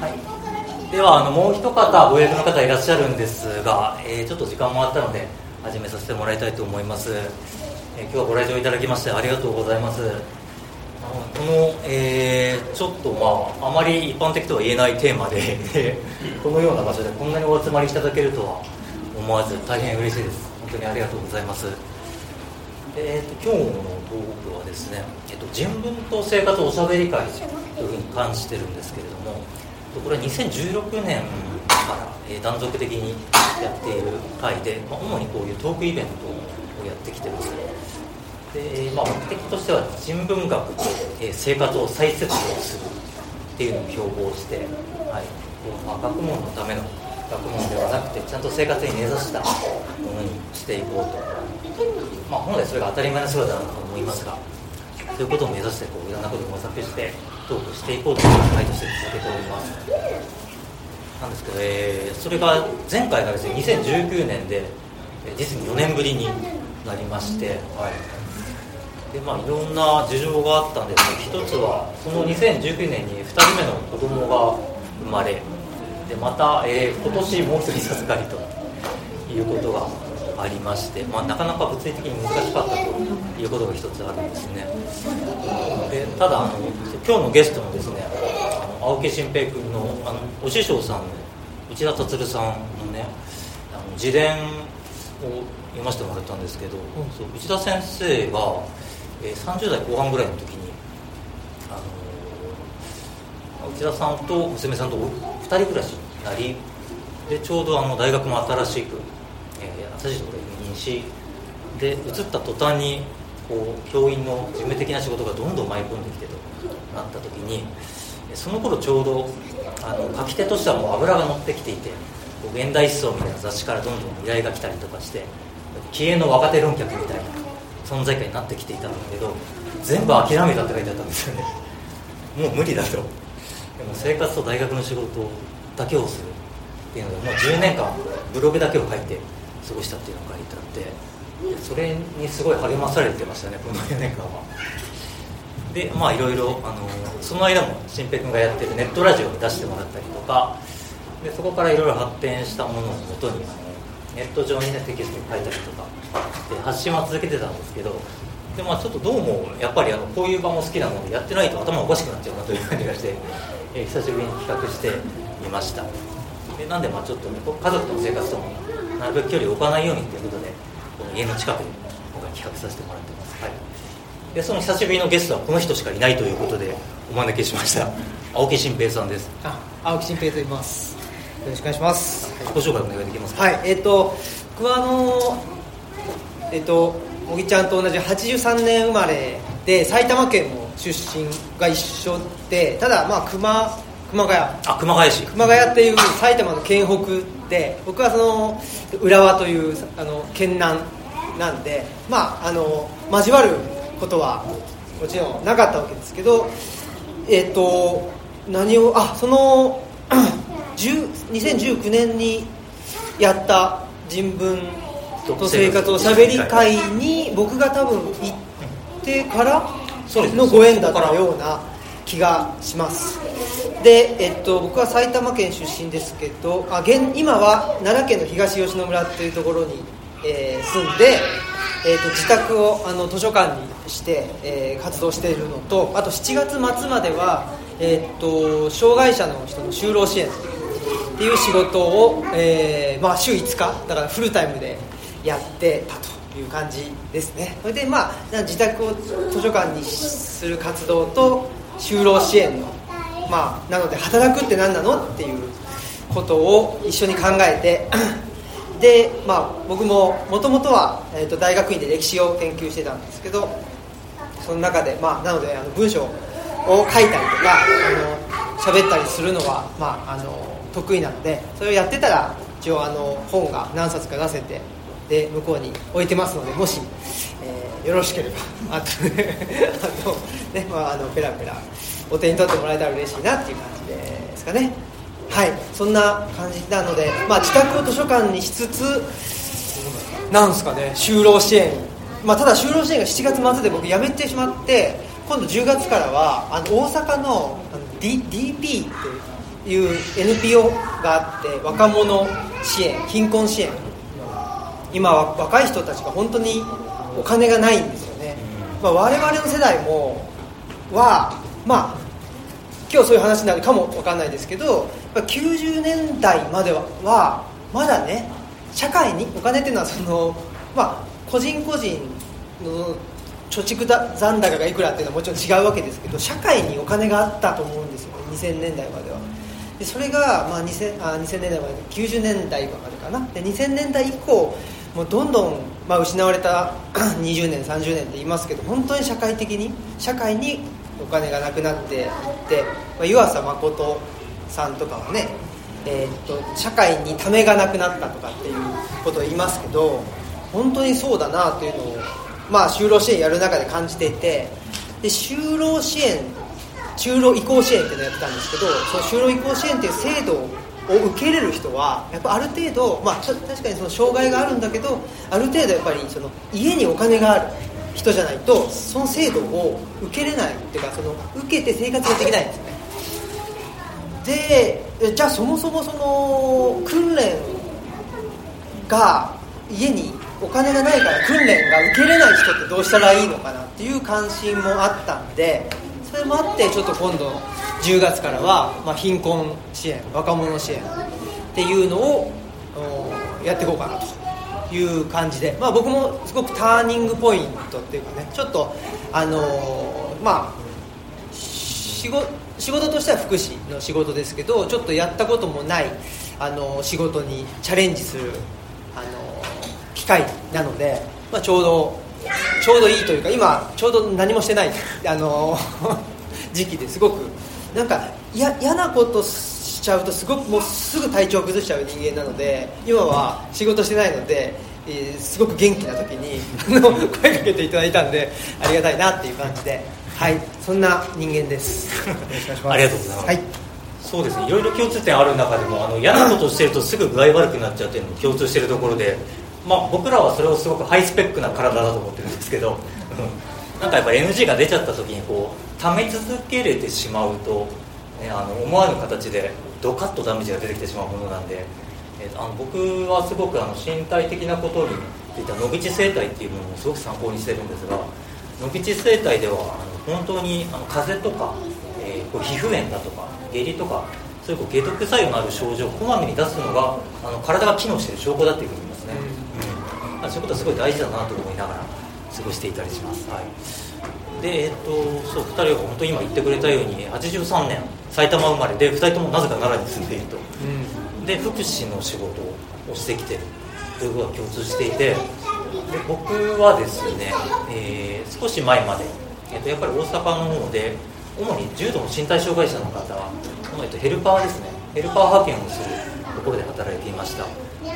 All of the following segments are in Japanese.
はい、ではあのもう一方ご予約の方いらっしゃるんですが、えー、ちょっと時間もあったので始めさせてもらいたいと思います、えー、今日はご来場いただきましてありがとうございます。この、えー、ちょっとまああまり一般的とは言えないテーマで このような場所でこんなにお集まりいただけるとは思わず大変嬉しいです。本当にありがとうございます。えーと、今日のトークはですね、えーと、人文と生活おしゃべり会というふうに関してるんですけれどもこれは2016年から、え、断続的にやっている会で、まあ、主にこういうトークイベントをやってきてます。で、まあ、目的としては人文学と、え、生活を再設計するっていうのを標榜して、はい。まあ、学問のための学問ではなくてちゃんと生活に根ざしたものにしていこうと。まあ、本来それが当たり前の姿だと思いますがそういうことを目指してこういろんなことを模索してトークしていこうという考えとして続けております。なんですけど、えー、それが前回がですね2019年で実に4年ぶりになりまして、はい。でまあ、いろんな事情があったんですけど一つはその2019年に2人目の子供が生まれでまた、えー、今年もう一人授かりということがありまして、まあ、なかなか物理的に難しかったということが一つあるんですね。でただあの今日のゲストのですね青木新平君のあのお師匠さんの内田達さんのねあの自伝を読ませてもらったんですけど、うん、そう内田先生が、えー、30代後半ぐらいの時にあの内田さんと娘さんと2人暮らしになりでちょうどあの大学も新しく新しいところに赴任しで移った途端にこう教員の事務的な仕事がどんどん舞い込んできてとなった時にその頃ちょうどあの書き手としてはもう油が乗ってきていて現代思想みたいな雑誌からどんどん依頼が来たりとかして気鋭の若手論客みたいな存在感になってきていたんだけど全部諦めたって書いてあったんですよね。もう無理だと。でも生活と大学の仕事だけをするっていうのでもう10年間ブログだけを書いて過ごしたっていうのが書いてあってそれにすごい励まされてましたねこの4年間は。でまあいろいろあのその間も新平君がやってるネットラジオに出してもらったりとかでそこからいろいろ発展したものをもとにあのネット上にねテキストに書いたりとかで発信は続けてたんですけどでまあちょっとどうもやっぱりあのこういう場も好きなのでやってないと頭おかしくなっちゃうなという感じがして、えー、久しぶりに企画してみました。でなんでまあちょっと、ね、家族との生活ともなるべく距離を置かないようにということでこの家の近くで今回企画させてもらってます、はい、でその久しぶりのゲストはこの人しかいないということでお招きしました。青木新平さんです。あ青木新平と言います。よろしくお願いします、はい、自己紹介お願いできますか？はい。えっ、ー、と僕はあのえっ、ー、と茂木ちゃんと同じ83年生まれで埼玉県も出身が一緒でただまあ熊熊谷。あ熊谷市。熊谷っていう埼玉の県北で僕はその浦和というあの県南なんでまああの交わることはもちろんなかったわけですけどえっ、ー、と何をあその 2019年にやった人文と生活をしゃべり会に僕が多分行ってからのご縁だったような気がします。で、えっと、僕は埼玉県出身ですけどあ現今は奈良県の東吉野村っていうところに、えー、住んで、えーと、自宅をあの図書館にして、えー、活動しているのとあと7月末までは、えーと、障害者の人の就労支援っていう仕事を、えーまあ、週5日だからフルタイムでやってたという感じですね。それでまあ自宅を図書館にする活動と就労支援の。まあなので働くって何なの？っていうことを一緒に考えて。でまあ僕ももともとは、えーと、大学院で歴史を研究してたんですけどその中でまあなのであの文章を書いたりとかあの喋ったりするのは、まあ、あの得意なのでそれをやってたら一応あの本が何冊か出せてで向こうに置いてますのでもし、よろしければ。あとあの、ねまあ、あのペラペラお手に取ってもらえたら嬉しいなっていう感じですかね。はい。そんな感じなので、まあ、自宅を図書館にしつつなんですかね就労支援。まあ、ただ就労支援が7月末で僕辞めてしまって今度10月からはあの大阪のあの、D、DP っていう NPO があって若者支援貧困支援今は若い人たちが本当にお金がないんですよね、まあ、我々の世代もはまあ今日そういう話になるかも分かんないですけど90年代まではまだね社会にお金っていうのはその、まあ、個人個人の貯蓄残高がいくらっていうのはもちろん違うわけですけど社会にお金があったと思うんですよね2000年代までは。でそれが、まあ、2000, あ2000年代まで90年代までかな。で2000年代以降もうどんどん、まあ、失われた 20年30年って言いますけど本当に社会的に社会にお金がなくなっていって、まあ、湯浅誠さんとかはね、えー、っと社会にためがなくなったとかっていうことを言いますけど本当にそうだなというのを、まあ、就労支援やる中で感じていてで就労支援就労移行支援っていうのをやってたんですけどその就労移行支援っていう制度をを受け入れる人はやっぱある程度、まあ、確かにその障害があるんだけどある程度やっぱりその家にお金がある人じゃないとその制度を受けれないっていうかその受けて生活ができないんですね。でじゃあそもそもその訓練が家にお金がないから訓練が受けれない人ってどうしたらいいのかなっていう関心もあったんでそれもあってちょっと今度10月からは、まあ、貧困支援若者支援っていうのをやっていこうかなという感じで、まあ、僕もすごくターニングポイントっていうかねちょっとあのー、まあ仕事仕事としては福祉の仕事ですけどちょっとやったこともないあの仕事にチャレンジするあの機会なので、まあ、ちょうどちょうどいいというか今ちょうど何もしてないあの 時期ですごく。なんか嫌なことしちゃうとすごくもうすぐ体調崩しちゃう人間なので今は仕事してないので、えー、すごく元気な時に 声かけていただいたんでありがたいなっていう感じで。はいそんな人間です。ありがとうございます、はい、そうですね。いろいろ共通点ある中でもあの嫌なことをしてるとすぐ具合悪くなっちゃうっていうのも共通してるところでまあ、僕らはそれをすごくハイスペックな体だと思ってるんですけどなんかやっぱ NG が出ちゃった時にこう溜め続けれてしまうと、ね、あの思わぬ形でドカッとダメージが出てきてしまうものなんで、えー、あの僕はすごくあの身体的なことについて野口生態っていうものをすごく参考にしてるんですが野口生態ではあの本当にあの風邪とか、えー、こう皮膚炎だとか下痢とかそういうこう解毒作用のある症状をこまめに出すのがあの体が機能している証拠だっていうふうに言いますね。そういうことはすごい大事だなと思いながら過ごしていたりします、はい、でえっ、とそう2人は本当に今言ってくれたように83年埼玉生まれで2人ともなぜか奈良に住んでいると、うん、で福祉の仕事をしてきてるということが共通していてで僕はですね、えー、少し前まで、えー、とやっぱり大阪の方で主に重度の身体障害者の方は、えっとヘルパーですね。ヘルパー派遣をするところで働いていました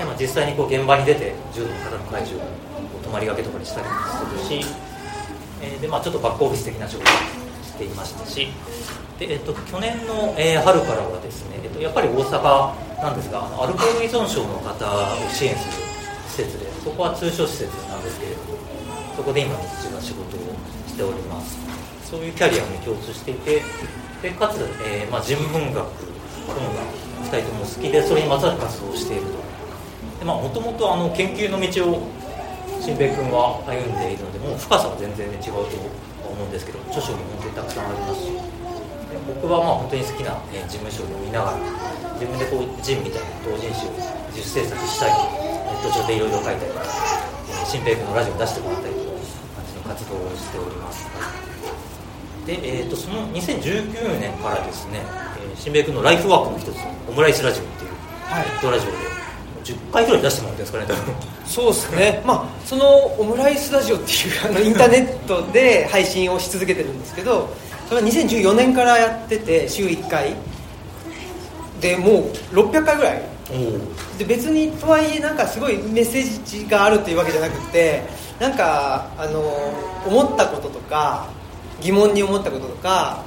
でも実際にこう現場に出て重度の方の介助を泊まりがけとかにしたりもするし、えー、でまあ、ちょっとバックオフィス的な仕事をしていましたしで、えっと、去年の、えー、春からはですね、えっと、やっぱり大阪なんですがアルコール依存症の方を支援する施設でそこは通所施設なんですけれどもそこで今日中な仕事をしております。そういうキャリアも共通していてでかつ、えーまあ、人文学本が2人とも好きでそれにまつわる活動をしていると。もともと研究の道を新平君は歩んでいるのでもう深さは全然違うと思うんですけど著書も本当にたくさんありますし僕はまあ本当に好きな、ね、事務所を読みながら自分でこうジンみたいな同人誌を自主制作したりネット上でいろいろ書いたり新平君のラジオを出してもらったりという感じの活動をしております。で、えーと、その2019年からですね、えー、新平君のライフワークの一つオムライスラジオっていうネットラジオで10回ぐらい出してもらってるんですかねそうですね。まあそのオムライスラジオっていうあのインターネットで配信をし続けてるんですけどそれは2014年からやってて週1回。でもう600回ぐらい。で別にとはいえなんかすごいメッセージがあるっていうわけじゃなくてなんかあの思ったこととか疑問に思ったこととか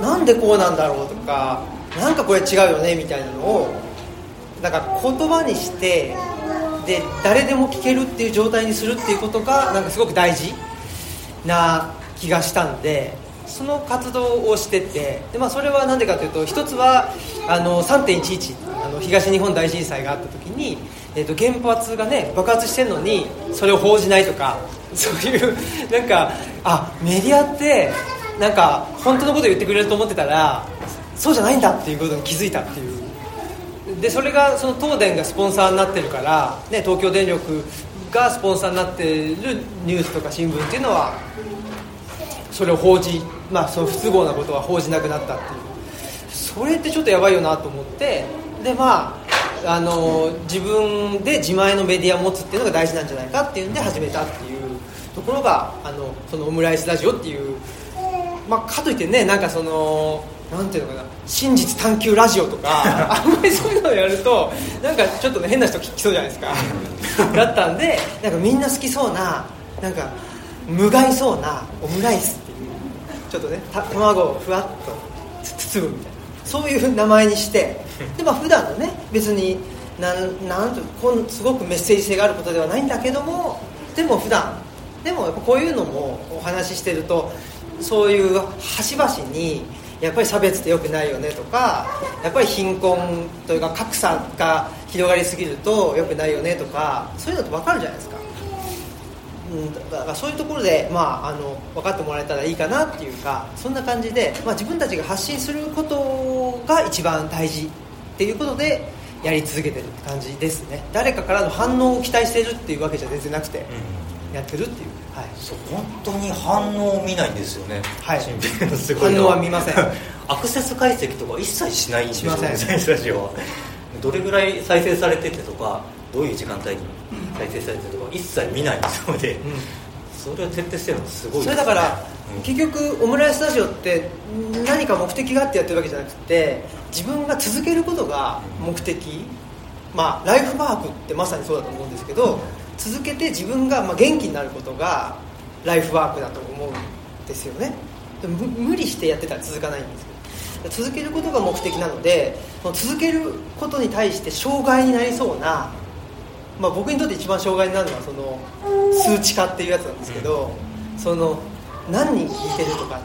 なんでこうなんだろうとかなんかこれ違うよねみたいなのをだか言葉にしてで誰でも聞けるっていう状態にするっていうことがなんかすごく大事な気がしたんでその活動をしててで、まあ、それは何でかというと一つはあの3.11あの東日本大震災があった時に、えー、と原発がね爆発してるのにそれを報じないとかそういうなんかあメディアってなんか本当のこと言ってくれると思ってたらそうじゃないんだっていうことに気づいたっていうでそれがその東電がスポンサーになってるから、ね、東京電力がスポンサーになってるニュースとか新聞っていうのはそれを報じ、まあ、その不都合なことは報じなくなったっていう。それってちょっとやばいよなと思ってでまああの自分で自前のメディアを持つっていうのが大事なんじゃないかっていうんで始めたっていうところがあのそのオムライスラジオっていう、まあ、かといってねなんかそのなんていうのかな真実探求ラジオとか あんまりそういうのをやるとなんかちょっとね変な人聞きそうじゃないですか。だったんでなんかみんな好きそうななんか無害そうなオムライスっていうちょっとね卵をふわっと包むみたいなそういう名前にしてでまあ普段のね別になんなんとこんすごくメッセージ性があることではないんだけどもでも普段でもやっぱこういうのもお話ししてるとそういう端々にやっぱり差別って良くないよねとかやっぱり貧困というか格差が広がりすぎると良くないよねとかそういうのって分かるじゃないですか、うん、だからそういうところで、まあ、あの分かってもらえたらいいかなっていうかそんな感じで、まあ、自分たちが発信することが一番大事っていうことでやり続けてるって感じですね。誰かからの反応を期待してるっていうわけじゃ全然なくて、やってるっていうはい、そう本当に反応を見ないんですよね、はい、すごい反応は見ません。アクセス解析とか一切しないんですよねスタジオは。どれぐらい再生されててとかどういう時間帯に再生されてとか一切見ないので、うん、それを徹底してるのすごいそれだから、うん、結局オムライスタジオって何か目的があってやってるわけじゃなくて自分が続けることが目的、うん、まあライフワークってまさにそうだと思うんですけど、続けて自分がま元気になることがライフワークだと思うんですよね。無理してやってたら続かないんですけど。続けることが目的なので続けることに対して障害になりそうな、まあ、僕にとって一番障害になるのはその数値化っていうやつなんですけどその何人聞いてるとか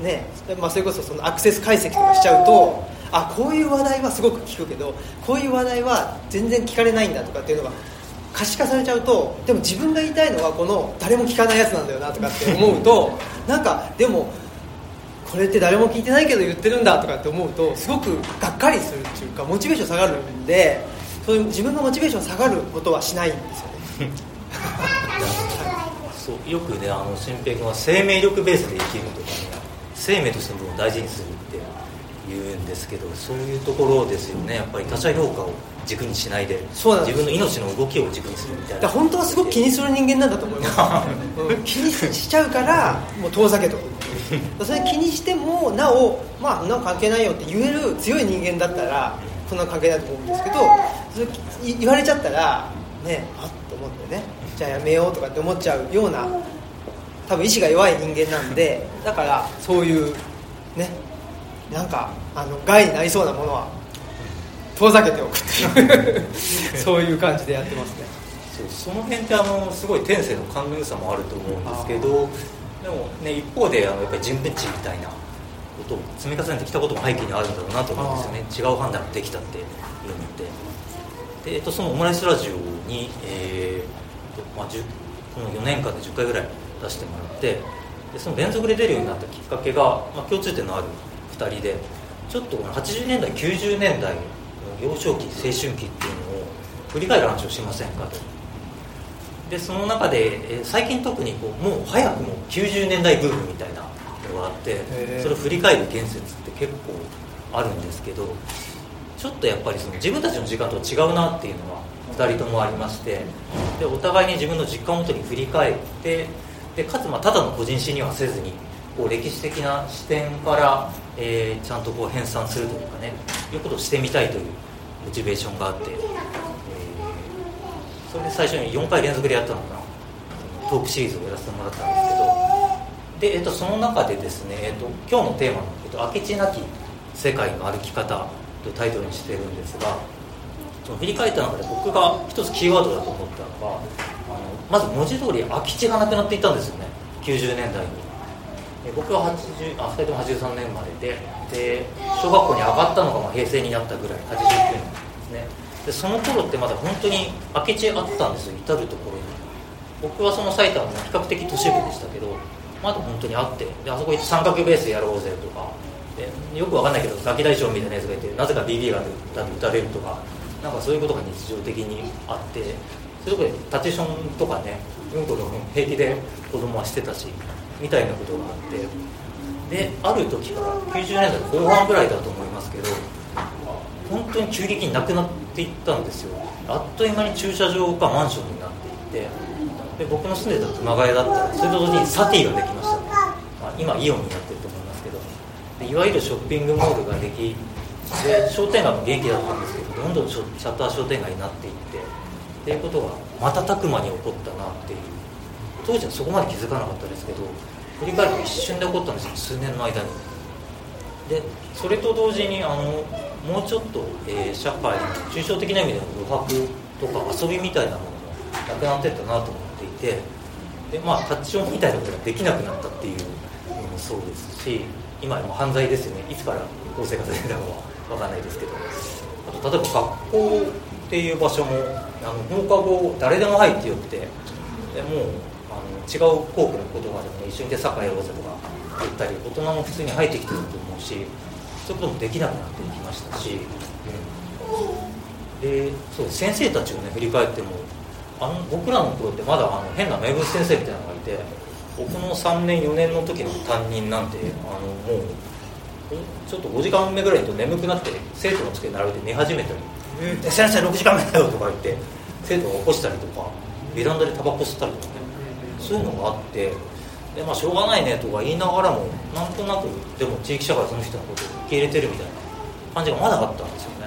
ね、まあ、それこそそのアクセス解析とかしちゃうとあこういう話題はすごく聞くけどこういう話題は全然聞かれないんだとかっていうのが可視化されちゃうとでも自分が言いたいのはこの誰も聞かないやつなんだよなとかって思うと なんかでもこれって誰も聞いてないけど言ってるんだとかって思うとすごくがっかりするっていうかモチベーション下がるんでそういう自分がモチベーション下がることはしないんですよね。そうよくねあの新平君は生命力ベースで生きるとかね生命としての部分を大事にするって言うんですけどそういうところですよね。やっぱり他者評価を軸にしないでそうなん自分の命の動きを軸にするみたいな。本当はすごく気にする人間なんだと思います、気にしちゃうからもう遠ざけとく。それ気にしてもなおまあなんか関係ないよって言える強い人間だったらそんな関係ないと思うんですけどそれ言われちゃったらねあっと思ってねじゃあやめようとかって思っちゃうような多分意志が弱い人間なんでだからそういうねなんかあの害になりそうなものは遠ざけておくっていう。そういう感じでやってますね。そうその辺ってあのすごい天性の勘の良さもあると思うんですけどでもね一方であのやっぱり人ペチみたいなことを積み重ねてきたことも背景にあるんだろうなと思うんですよね。違う判断ができたっていうのって。で、えっと、そのオムライスラジオに、えーまあ、この4年間で10回ぐらい出してもらってでその連続で出るようになったきっかけが、まあ、共通点のある2人でちょっとこの80年代90年代幼少期青春期っていうのを振り返る話をしませんかと。でその中で、え最近特にこうもう早くも90年代ブームみたいなのがあってそれを振り返る言説って結構あるんですけどちょっとやっぱりその自分たちの時間と違うなっていうのは2人ともありましてでお互いに自分の実感をもとに振り返ってでかつまあただの個人史にはせずにこう歴史的な視点から、えー、ちゃんとこう編纂するというかねいうことをしてみたいというモチベーションがあって、えー、それで最初に4回連続でやったのかな。トークシリーズをやらせてもらったんですけど。で、えーと、その中でですね、えーと、今日のテーマの、えーと「明智なき世界の歩き方」というタイトルにしてるんですがその振り返った中で僕が一つキーワードだと思ったのがあのまず文字通り空き地がなくなっていったんですよね。90年代に。僕は80あ2人とも83年生まれでで小学校に上がったのがまあ平成になったぐらい89年ですね。でその頃ってまだ本当に空き地あったんですよ至る所に。僕はその埼玉の比較的都市部でしたけどまだ本当にあってであそこ行って三角ベースやろうぜとかでよくわかんないけどガキ大将みたいなやつがいてなぜか BB が打たれるとかなんかそういうことが日常的にあってそういうとこでタチションとかねうんこの平気で子供はしてたしみたいなことがあって。である時から90年代後半ぐらいだと思いますけど本当に急激になくなっていったんですよ。あっという間に駐車場がマンションになっていってで僕の住んでた熊谷だったらそれと同時にサティができました、まあ、今イオンになってると思いますけど。でいわゆるショッピングモールができで商店街も元気だったんですけどどんどんシャッター商店街になっていってっていうことが瞬く間に起こったなっていう当時はそこまで気づかなかったですけど振り返ると一瞬で起こったんですよ数年の間に。でそれと同時にあのもうちょっと、えー、社会の抽象的な意味での余白とか遊びみたいなものもなくなってったなと思っていてでまあタッチションみたいなことができなくなったっていうのもそうですし今も犯罪ですよね。いつから法制がされたかは分かんないですけど。あと例えば学校っていう場所もあの放課後誰でも入ってよくてでもうあの違う校区の言葉でも、ね、一緒にでサッカーやろうぜとか言ったり大人も普通に入ってきてると思うしそういうこともできなくなってきましたし、うん、でそう先生たちをね振り返ってもあの僕らの頃ってまだあの変な名物先生みたいなのがいて僕の3年4年の時の担任なんてあのもうちょっと5時間目ぐらいにと眠くなって生徒の机並べて寝始めたり「先生6時間目だよ」とか言って生徒が起こしたりとかベランダでタバコ吸ったりとかねそういうのがあってで、まあ、しょうがないねとか言いながらもなんとなくでも地域社会その人のことを受け入れてるみたいな感じがまだあったんですよね。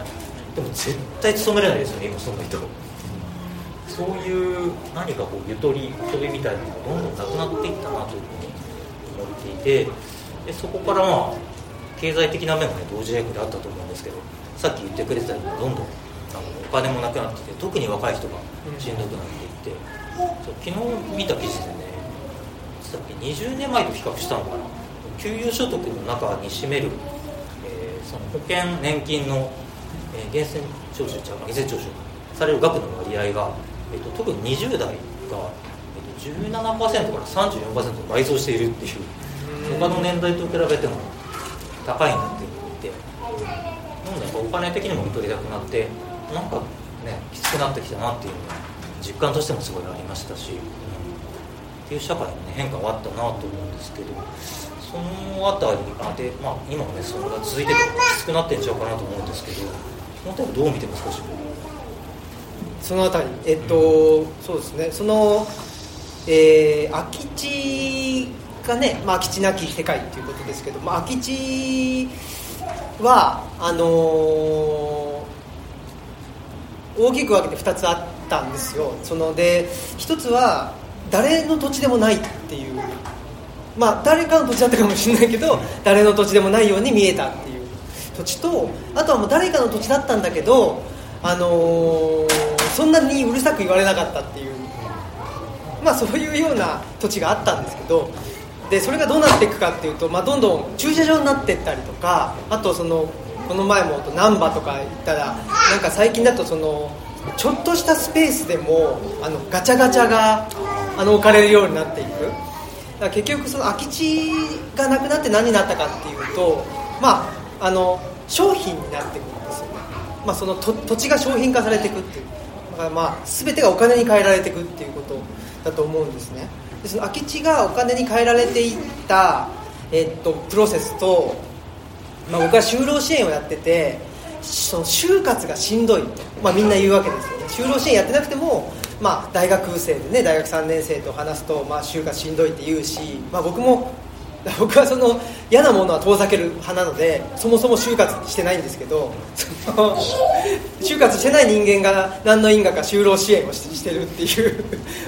でも絶対勤めれないですよね今そんな人。そういう何かこうゆとり飛びみたいなのがどんどんなくなっていったなというふうに思っていてでそこからまあ経済的な面もね同時並行であったと思うんですけどさっき言ってくれてたようにどんどんあのお金もなくなってて特に若い人がしんどくなっていって、そう昨日見た記事でねいつだっけ20年前と比較したのかな。給与所得の中に占める、えーその保険年金の、えー源泉徴収ちゃうか源泉徴収される額の割合が、えっと特に20代が、えっと17%から34%倍増しているっていう他の年代と比べても高いなって言ってなのでやっぱお金的にも取りたくなってなんかねきつくなってきたなっていうのが実感としてもすごいありましたし、うんっていう社会の、ね、変化はあったなと思うんですけどそのあたりあで、まあ、今もねそれが続いててきつくなってんちゃうかなと思うんですけどその点どう見てますかしそのあたりえっと、そうですねその、えー空き地がね、まあ、空き地なき世界っていうことですけど、まあ、空き地はあのー大きく分けて2つあってたんですよ。そので1つは誰の土地でもないっていう。まあ誰かの土地だったかもしれないけど誰の土地でもないように見えたっていう。土地とあとはもう誰かの土地だったんだけど、あのーそんなにうるさく言われなかったっていう。まあそういうような土地があったんですけどでそれがどうなっていくかっていうと、まあ、どんどん駐車場になっていったりとかあとそのこの前も難波とか行ったらなんか最近だとそのちょっとしたスペースでもあのガチャガチャがあの置かれるようになっていく。だから結局その空き地がなくなって何になったかっていうとまああの商品になっていくんですよね、まあ、その土地が商品化されていくっていう。だからまあ全てがお金に換えられていくっていうことだと思うんですね。でその空き地がお金に換えられていった、えっと、プロセスと、まあ、僕は就労支援をやっててその就活がしんどい、まあ、みんな言うわけですよね。就労支援やってなくても、まあ、大学生でね大学3年生と話すと、まあ、就活しんどいって言うし、まあ、僕も 僕はその嫌なものは遠ざける派なのでそもそも就活してないんですけどその就活してない人間が何の因果か就労支援をしてるっていう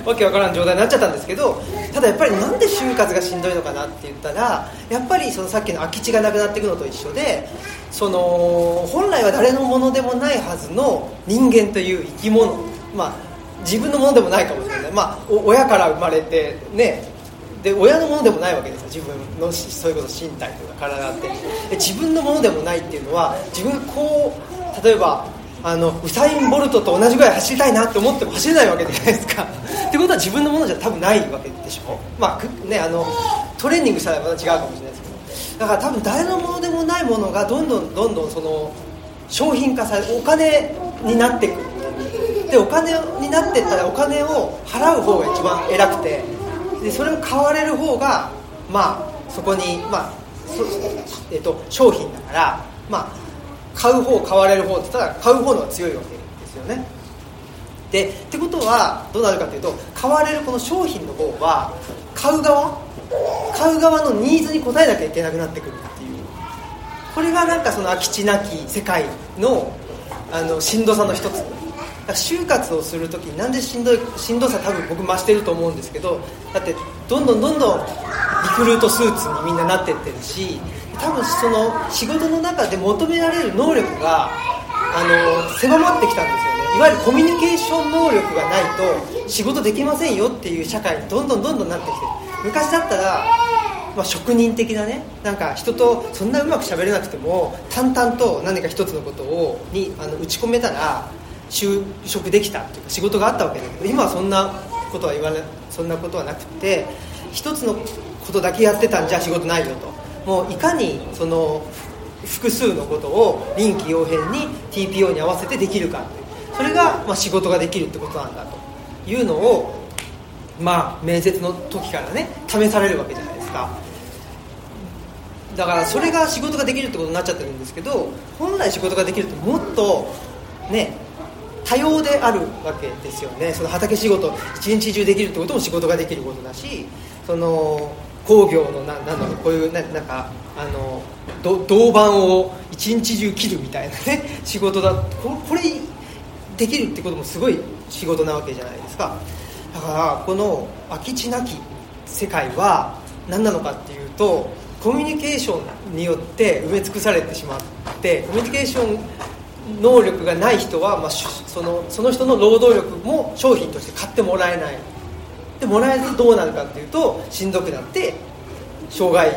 わけわからん状態になっちゃったんですけどただやっぱりなんで就活がしんどいのかなって言ったらやっぱりそのさっきの空き地がなくなっていくのと一緒でその本来は誰のものでもないはずの人間という生き物。まあ自分のものでもないかもしれない、まあ、親から生まれてね。で親のものでもないわけですよ。自分のそういうこと身体とか体って。で自分のものでもないっていうのは自分がこう例えばあのウサイン・ボルトと同じぐらい走りたいなって思っても走れないわけじゃないですか。ってことは自分のものじゃ多分ないわけでしょ。まあねあのトレーニングしたらまた違うかもしれない。だから多分誰のものでもないものがどんどんどんどんその商品化されお金になっていくでお金になっていったらお金を払う方が一番偉くてでそれを買われる方がまあそこにまあえっと、商品だからまあ買う方買われる方って言ったら買う方のが強いわけですよね。でってことはどうなるかというと買われるこの商品の方は買う側買う側のニーズに応えなきゃいけなくなってくるっていう。これがなんかその空き地なき世界のあのしんどさの一つ。就活をするときになんでしんどいしんどさ多分僕増してると思うんですけどだってどんどんどんどんリクルートスーツにみんななってってるし多分その仕事の中で求められる能力があの狭まってきたんですよね。いわゆるコミュニケーション能力がないと仕事できませんよっていう社会にどんどんどんどんなってきて昔だったら、まあ、職人的なねなんか人とそんなうまく喋れなくても淡々と何か一つのことをにあの打ち込めたら就職できたっていうか仕事があったわけだけど今はそんなことは言わないそんなことはなくて一つのことだけやってたんじゃ仕事ないよと。もういかにその複数のことを臨機応変に TPO に合わせてできるかそれがまあ仕事ができるってことなんだというのをまあ面接の時からね試されるわけじゃないですか。だからそれが仕事ができるってことになっちゃってるんですけど本来仕事ができるともっとね多様であるわけですよね。その畑仕事一日中できるってことも仕事ができることだしその工業のななんだろうこういうななんかあの銅板を一日中切るみたいなね仕事だ ここれできるってこともすごい仕事なわけじゃないですか。だからこの空き地なき世界は何なのかっていうとコミュニケーションによって埋め尽くされてしまってコミュニケーション能力がない人は、まあ、そのその人の労働力も商品として買ってもらえない。でもらえずどうなるかっていうとしんどくなって障害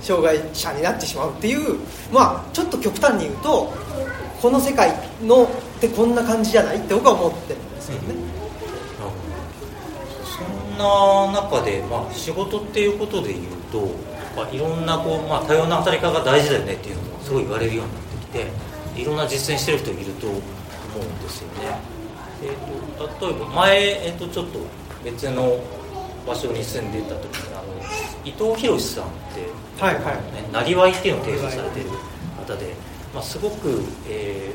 障害者になってしまうっていうまあちょっと極端に言うとこの世界のってこんな感じじゃないって僕は思ってるんですよね、そんな中で、まあ、仕事っていうことで言うと、まあ、いろんなこう、まあ、多様な働き方が大事だよねっていうのもすごい言われるようになってきていろんな実践してる人いると思うんですよね。えーと、例えば前、えーと、ちょっと別の場所に住んでた時にあの伊藤博さんって、はいはい。ね、なりわいっていうのを提唱されてる方で、まあ、すごく、え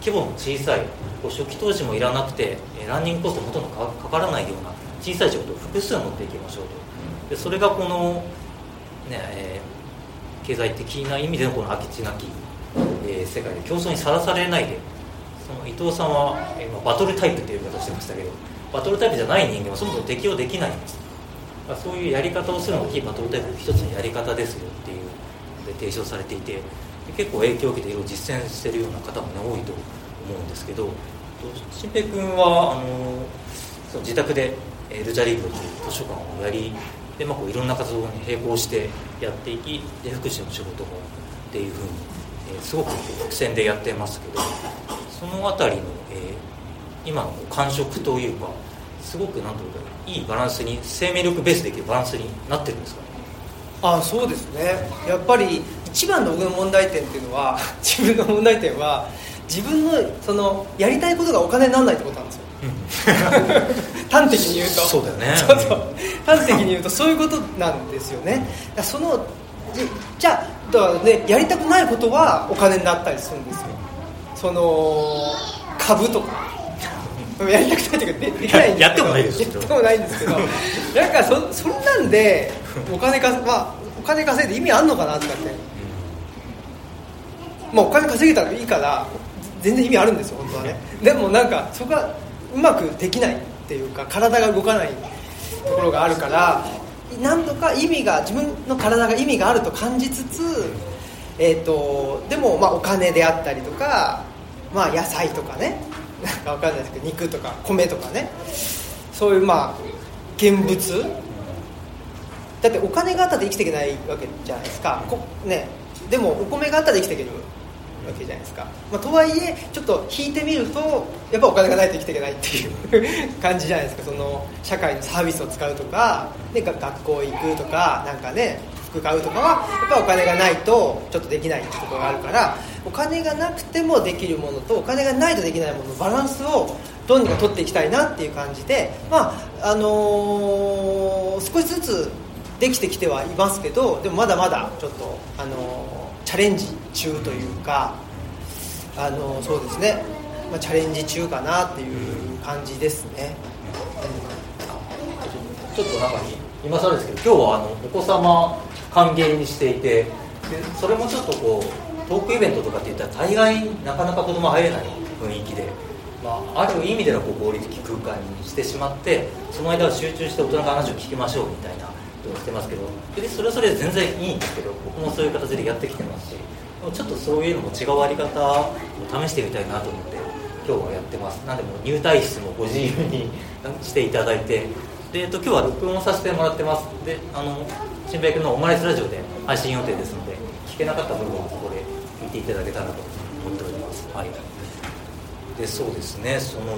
ー、規模の小さい初期投資もいらなくてランニングコストほとんどかからないような小さい仕事を複数持っていきましょうと。でそれがこの、ねえー、経済的な意味でのこの空き地なきえー、世界で競争にさらされないでその伊藤さんは、えー、バトルタイプっていう言い方をしてましたけどバトルタイプじゃない人間はそもそも適応できないんです。そういうやり方をするのが非バトルタイプの一つのやり方ですよっていうで提唱されていて結構影響を受けていろいろ実践してるような方も、ね、多いと思うんですけど新平君はあのその自宅でルチャリブロという図書館をやりで、まあ、こういろんな活動に並行してやっていきで福祉の仕事もっていうふうにえすごく苦戦でやってますけどその辺りの、えー、今の感触というかすごくなんというかいいバランスに生命力ベースできるバランスになってるんですか？ねあそうですね。やっぱり一番の僕の問題点っていうのは 自分の問題点は自分のそのやりたいことがお金にならないってことなんですよ、端的に言うと。そうだよね。そうそう。端的に言うとそういうことなんですよね。そのじゃあだからねやりたくないことはお金になったりするんですよ。その株とかやりたくないというかでできないんですやってもないですやってもないんですけど。なんかそそんなんでお金か、まあ、お金稼いで意味あんのかなとかって、まあ、お金稼げたらいいから全然意味あるんですよ本当はね。でもなんかそこがうまくできないっていうか体が動かないところがあるから何度か意味が自分の体が意味があると感じつつ、えーと、でもまあお金であったりとか、まあ、野菜とかねか分かんないですけど肉とか米とかね。そういうまあ現物。だってお金があったら生きていけないわけじゃないですか、こね、でもお米があったら生きていけるわけじゃないですか、まあ、とはいえちょっと引いてみるとやっぱお金がないと生きていけないっていう感じじゃないですか。その社会のサービスを使うとか、ね、学校行くとかなんかね服買うとかはやっぱお金がないとちょっとできないってところがあるからお金がなくてもできるものとお金がないとできないもののバランスをどうにか取っていきたいなっていう感じでまああのー、少しずつできてきてはいますけどでもまだまだちょっとあのーチャレンジ中というかあのそうですね、まあ、チャレンジ中かなっていう感じですね、ちょっとなんか今更ですけど今日はあのお子様歓迎にしていてでそれもちょっとこうトークイベントとかっていったら大概なかなか子供入れない雰囲気で、まあ、ある意味でのこう合理的空間にしてしまってその間は集中して大人の話を聞きましょうみたいなことをしてますけど別にそれはそれで全然いいんですけど僕もそういう形でやってきてますしちょっとそういうのも違うあり方を試してみたいなと思って今日はやってます。なんでも入退室もご自由にしていただいてで、えっと、今日は録音させてもらってます。であの新平君のオマレスラジオで配信予定ですので聞けなかった部分はここていただけたらと思っております。はい。でそうですね。その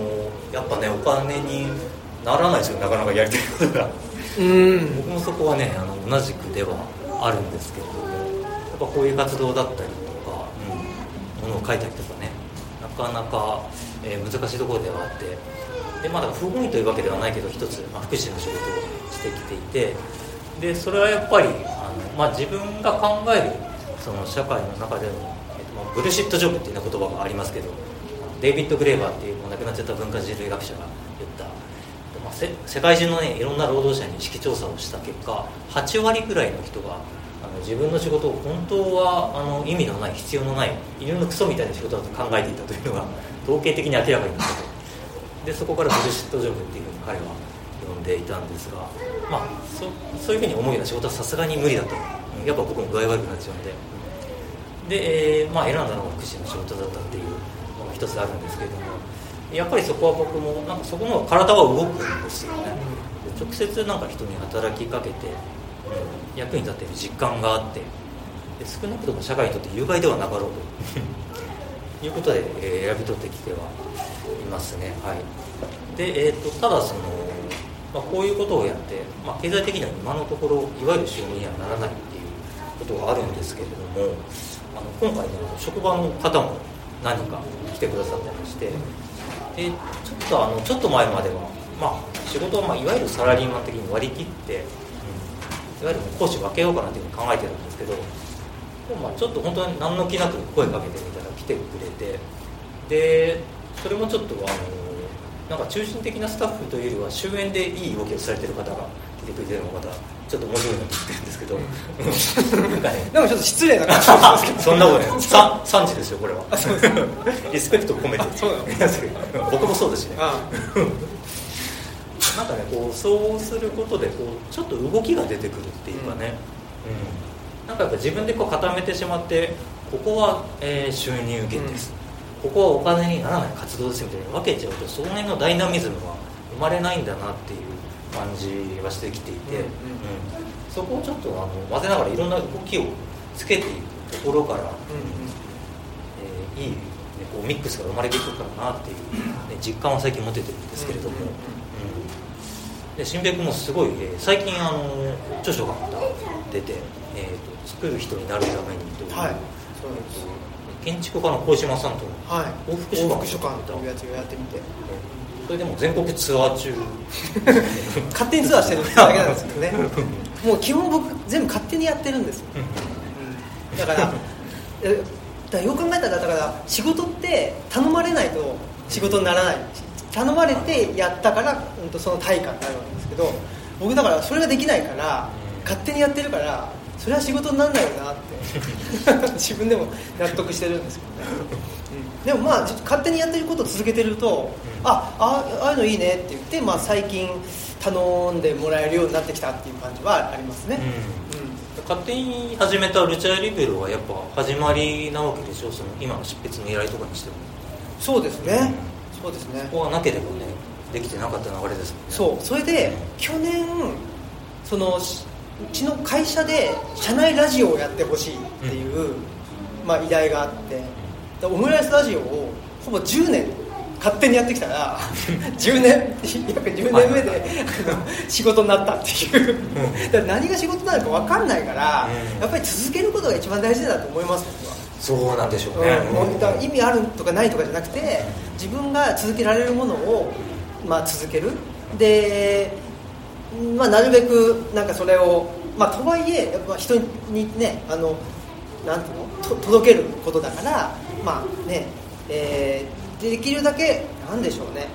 やっぱねお金にならないですよ。なかなかやりたいことが。うん。僕もそこはねあの同じくではあるんですけれどもやっぱこういう活動だったりとか、うん、ものを書いたりとかねなかなか、えー、難しいところではあってでまだ不本意というわけではないけど一つ、まあ、福祉の仕事をしてきていてでそれはやっぱりあの、まあ、自分が考えるその社会の中での、ブルシットジョブっていう言葉がありますけどデイビッド・グレーバーっていうもう亡くなっちゃった文化人類学者が言った。世界中のねいろんな労働者に意識調査をした結果8割ぐらいの人があの自分の仕事を本当はあの意味のない必要のない犬のクソみたいな仕事だと考えていたというのが 統計的に明らかになってでそこからブルシットジョブっていうふうに彼は呼んでいたんですが、まあ、そそういうふうに思うような仕事はさすがに無理だと。やっぱ僕も具合悪くなっちゃうんで。で、えー、まあ、選んだのが福祉の仕事だったっていうのが一つあるんですけれどもやっぱりそこは僕もなんかそこの体は動くんですよね、直接なんか人に働きかけて、うん、役に立っている実感があってで少なくとも社会にとって有害ではなかろうと。いうことで、えー、選び取ってきてはいますね。はい。で、えーと、ただその、まあ、こういうことをやって、まあ、経済的には今のところいわゆる収入にはならないっていうことがあるんですけれどもあの今回の職場の方も何人か来てくださってましてでちょっとあのちょっと前までは、まあ、仕事は、まあ、いわゆるサラリーマン的に割り切って、うん、いわゆる講師分けようかなというふうに考えてるんですけどまあ、ちょっと本当に何の気なく声かけてみたら来てくれてでそれもちょっとあのなんか中心的なスタッフというよりは終焉でいい動きをされてる方が来てくれてるのがまたちょっと面白いなと言ってるんですけど。なんかねでもちょっと失礼な感じですけど。そんなことない。3時ですよこれは。リスペクト込めて。僕もそうですしねなんかねこうそうすることでこうちょっと動きが出てくるっていうかね、うん、なんかやっぱ自分でこう固めてしまってここは、えー、収入源です、うん、ここはお金にならない活動ですみたいに分けちゃうとその辺のダイナミズムは生まれないんだなっていう感じはしてきていて、うん、うん、そこをちょっとあの混ぜながらいろんな動きをつけていくところから、うんえー、いい、ね、こうミックスが生まれていくかなっていう、ね、実感は最近持ててるんですけれども、うんで新平君もすごい、えー、最近あの著書がまた出て、えーと、作る人になるためにという、はい、そうです。建築家の小島さんと往復書簡というやつをやってみて。それでも全国ツアー中。勝手にツアーしてるだけなんですけどね。もう基本僕全部勝手にやってるんですよ、うん、だからだよく考えたらだから仕事って頼まれないと仕事にならない。頼まれてやったから、うん、とその対価になるわけですけど僕だからそれができないから勝手にやってるからそれは仕事にならないよなって自分でも納得してるんですけどね。うん。でもまあ勝手にやってることを続けてると、うん、ああああいうのいいねって言って、まあ、最近頼んでもらえるようになってきたっていう感じはありますね、うん、勝手に始めたルチャリベロはやっぱ始まりなわけでしょその今の執筆の依頼とかにしても。そうですね、うん、そうですね。ここはなければねできてなかった流れですもんね。そう。それで、去年そのちの会社で社内ラジオをやってほしいっていう、うん、まあ、依頼があってオムライスラジオをほぼ10年勝手にやってきたら10年約10年目で仕事になったっていう。だ何が仕事なのか分かんないから、やっぱり続けることが一番大事だと思います僕は。そうなんでしょうね、うん、意味あるとかないとかじゃなくて自分が続けられるものを、まあ、続ける。で、まあ、なるべくなんかそれを、まあ、とはいえやっぱ人にねあのなんていうの届けることだからまあねえーできるだけなんでしょうね。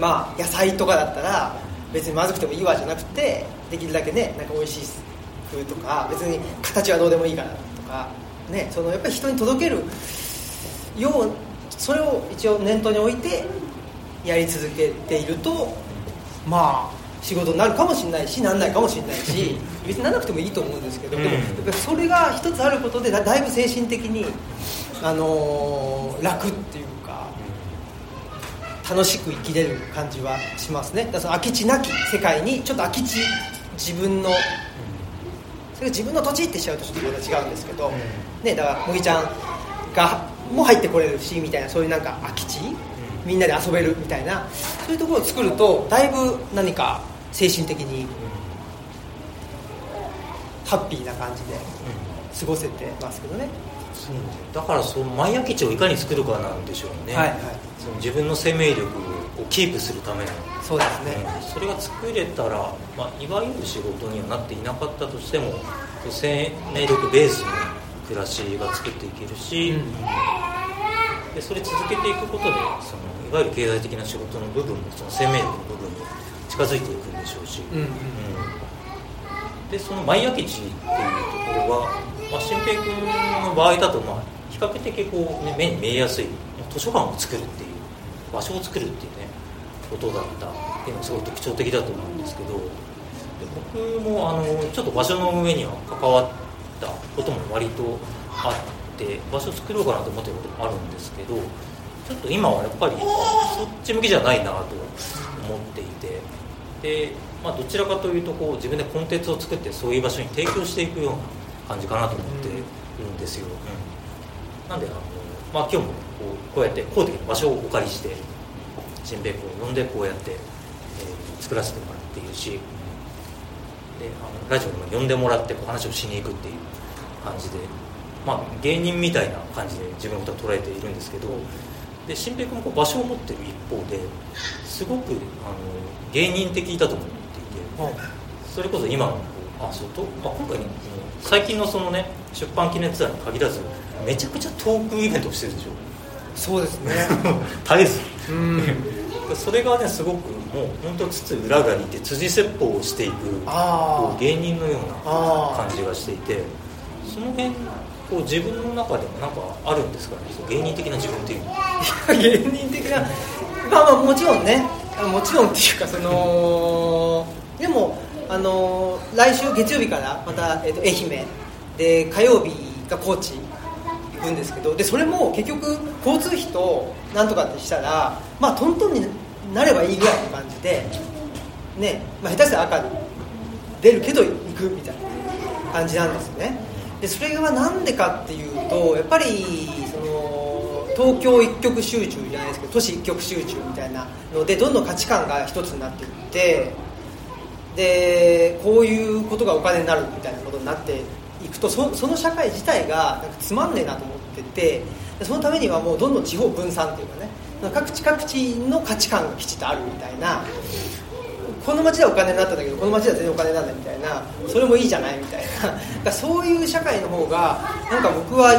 まあ野菜とかだったら別にまずくてもいいわじゃなくてできるだけねなんか美味しい風とか別に形はどうでもいいからとかねそのやっぱり人に届けるようそれを一応念頭に置いてやり続けているとまあ仕事になるかもしれないしなんないかもしれないし別にならなくてもいいと思うんですけど、うん、でもやっぱりそれが一つあることでだいぶ精神的に、あのー、楽っていう楽しく生きれる感じはしますね。だその空き地なき世界にちょっと空き地自分のそれが自分の土地ってしちゃうとちょっとまた違うんですけど、ね、だから麦ちゃんがも入ってこれるしみたいなそういうなんか空き地みんなで遊べるみたいなそういうところを作るとだいぶ何か精神的にハッピーな感じで過ごせてますけどね。そう。だからその前空き地をいかに作るかなんでしょうね、はいはい、その自分の生命力をキープするための。そうですね、うん、それが作れたら、まあ、いわゆる仕事にはなっていなかったとしても生命力ベースの暮らしが作っていけるし、うん、でそれ続けていくことでそのいわゆる経済的な仕事の部分もその生命力の部分に近づいていくんでしょうし、うん。うん、でその前空き地っていうところはまあ、新平君の場合だと、まあ、比較的こう、ね、目に見えやすい図書館を作るっていう場所を作るっていうねことだった。っていうのがすごい特徴的だと思うんですけど僕もあのちょっと場所の上には関わったことも割とあって場所を作ろうかなと思ってることもあるんですけどちょっと今はやっぱりそっち向きじゃないなと思っていてで、まあ、どちらかというとこう自分でコンテンツを作ってそういう場所に提供していくような感じかなと思っているんですよ、うん、なんであの、まあ、今日もこうこうやって公的な場所をお借りして新兵君を呼んでこうやって、えー、作らせてもらっているしであのラジオにも呼んでもらってこう話をしに行くっていう感じで、まあ、芸人みたいな感じで自分のことを捉えているんですけどで新平君もこう場所を持ってる一方ですごくあの芸人的だと思っていて、それこそ今のあそうとあ今回、ね、最近のそのね出版記念ツアーに限らずめちゃくちゃトークイベントをしてるでしょ。そうですね。絶えず。それがねすごくもう本当つつ裏がにいて辻説法をしていく芸人のような感じがしていてその辺こう自分の中でもなんかあるんですかね？芸人的な自分っていう芸人的なまあまあもちろんね。もちろんっていうかそのでもあの来週月曜日からまた、えーと、愛媛。で火曜日が高知行くんですけどでそれも結局交通費となんとかってしたらまあトントンになればいいぐらいの感じでね、まあ、下手したら赤に出るけど行くみたいな感じなんですよね。でそれがなんでかっていうとやっぱりその東京一極集中じゃないですけど都市一極集中みたいなのでどんどん価値観が一つになっていってでこういうことがお金になるみたいなことになっていくとそその社会自体がなんかつまんねえなと思っててそのためにはもうどんどん地方分散っていうかね各地各地の価値観がきちっとあるみたいなこの町ではお金になったんだけどこの町では全然お金なんだみたいなそれもいいじゃないみたいなそういう社会の方がなんか僕は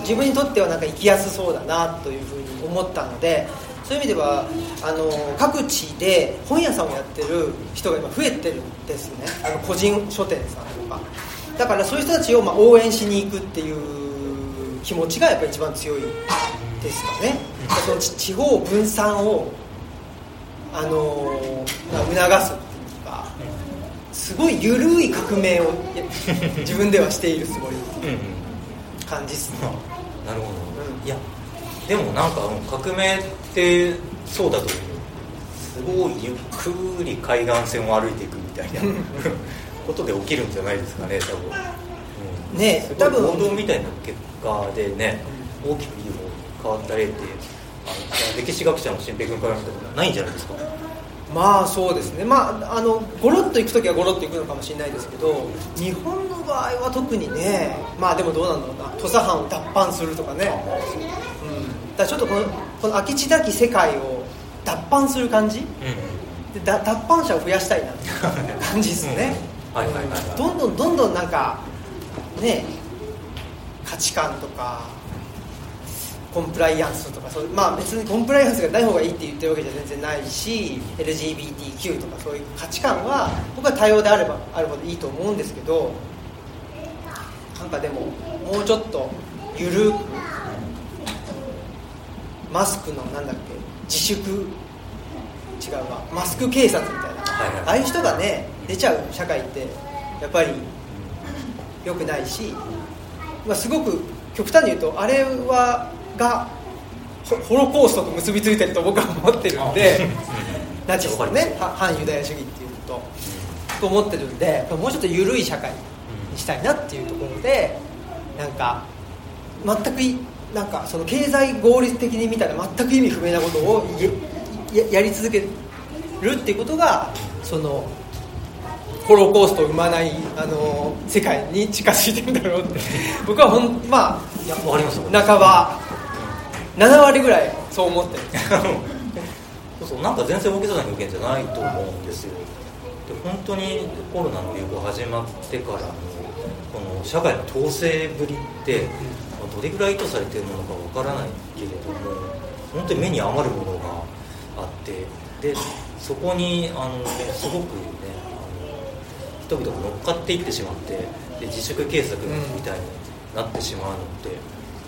自分にとってはなんか生きやすそうだなというふうに思ったのでそういう意味ではあの各地で本屋さんをやってる人が今増えてるんですね。あの個人書店さんとか。だからそういう人たちをまあ応援しに行くっていう気持ちがやっぱり一番強いですかね。その地方分散をあの促すっていうかすごい緩い革命を自分ではしているつもり。感じっすね、なるほど、うん、いやでもなんか革命ってそうだと思う。すごいゆっくり海岸線を歩いていくみたいなこ ことで起きるんじゃないですかね多分、うん、ね多分。暴動みたいな結果でね、大きくいい方に変わった例ってあの歴史学者の新平君から見たことないんじゃないですか。まあそうですね、まあ、あのゴロッと行く時はゴロッと行くのかもしれないですけど日本の場合は特にねまあでもどうなんだろうな。土佐藩を脱藩するとかね、うん、だちょっとこのこの明智だき世界を脱藩する感じ、うん、で脱藩者を増やしたいなって 感じですね。どんどんどんどんなんかね価値観とかコンプライアンスとかそうまあ別にコンプライアンスがない方がいいって言ってるわけじゃ全然ないし LGBTQ とかそういう価値観は僕は多様であればあるほどいいと思うんですけどなんかでももうちょっと緩くマスクのなんだっけ？自粛？違うわ。マスク警察みたいな、はいはい、ああいう人がね出ちゃう社会ってやっぱり良くないし、まあ、すごく極端に言うとあれはがホロコーストと結びついてると僕は思ってるんで ナチスのね反ユダヤ主義っていうとと思ってるんでもうちょっと緩い社会にしたいなっていうところでなんか全くなんかその経済合理的に見たら全く意味不明なことをややり続けるっていうことがそのホロコーストを生まないあの世界に近づいてるんだろうって。僕はほんまあいや分かります半ば7割ぐらいそう思ってる。そうそうなんか全然大げさな表現じゃないと思うんですよ。で本当にコロナの流行始まってからのこの社会の統制ぶりって、どれぐらい意図されてるものかわからないけれども本当に目に余るものがあってでそこにあのねすごくねあの人々が乗っかっていってしまってで自粛警察みたいになってしまうのって、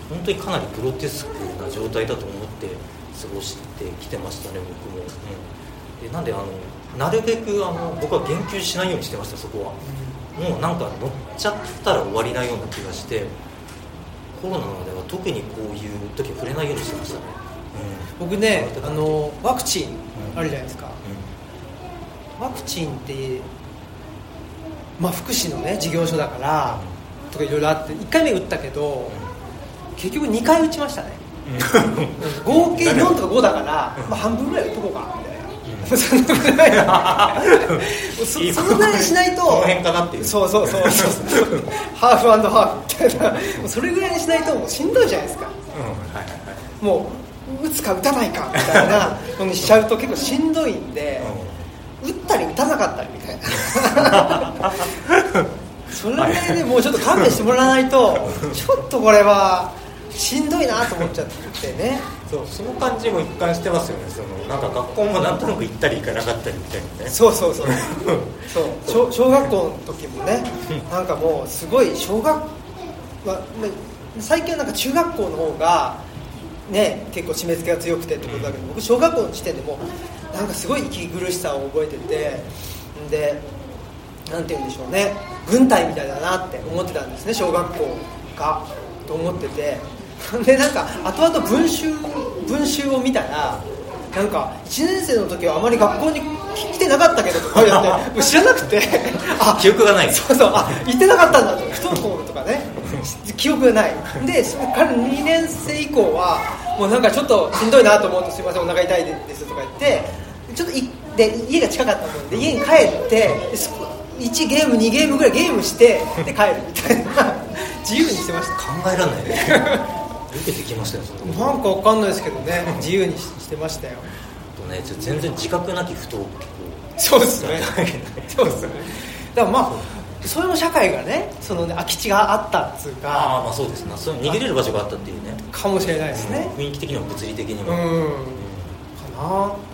本当にかなりグロテスクな状態だと思って過ごしてきてましたね僕も、うん、でなんであのなるべくあの僕は言及しないようにしてましたそこは、もうなんか乗っちゃったら終わりなような気がしてコロナでは特にこういう時は触れないようにしてましたね、うん、僕ねあのワクチンあるじゃないですか、うん、ワクチンってまあ福祉のね事業所だから、とかいろいろあって1回目打ったけど、結局2回打ちましたね、合計4とか5だから、まあ、半分ぐらい打っとこうかみたいな。そのぐらいそのぐらいしないとこの辺かなっていう。そうそうそうそう。ハーフハーフみたいな。それぐらいにしないともうしんどいじゃないですか、うんはいはい、もう打つか打たないかみたいなのにしちゃうと結構しんどいんで、うん、打ったり打たなかったりみたいな。それぐらいでもうちょっと勘弁してもらわないとちょっとこれはしんどいなと思っちゃってね。そうその感じも一貫してますよね。そのなんか学校もなんとなく行ったり行かなかったりみたいなね。そうそうそう。そう。小小学校の時もねなんかもうすごい小学、ま、最近はなんか中学校の方がね結構締め付けが強くてってことだけど僕小学校の時点でもなんかすごい息苦しさを覚えててでなんて言うんでしょうね。軍隊みたいだなって思ってたんですね小学校が。と思ってて でなんか後々文集文集を見たらなんか1年生の時はあまり学校に来てなかったけどとか言って 知らなくて。あ記憶がない。そうそう。あ行ってなかったんだと。不登校とかね。記憶がない。で彼2年生以降はもうなんかちょっとしんどいなと思うとすいませんお腹痛いですとか言ってちょっといで家が近かったので家に帰って1ゲーム2ゲームぐらいゲームしてで帰るみたいな。自由にしてました。考えられないね受けてきましたよなんかわかんないですけどね自由にしてましたよ。とね全然自覚なき不登校。そうですね。そうですね。だからまあそれも社会がねそのね空き地があったっつうかああまあそうですね。そ逃げれる場所があったっていうね。かもしれないですね、うん、雰囲気的にも物理的にも。うん、かなって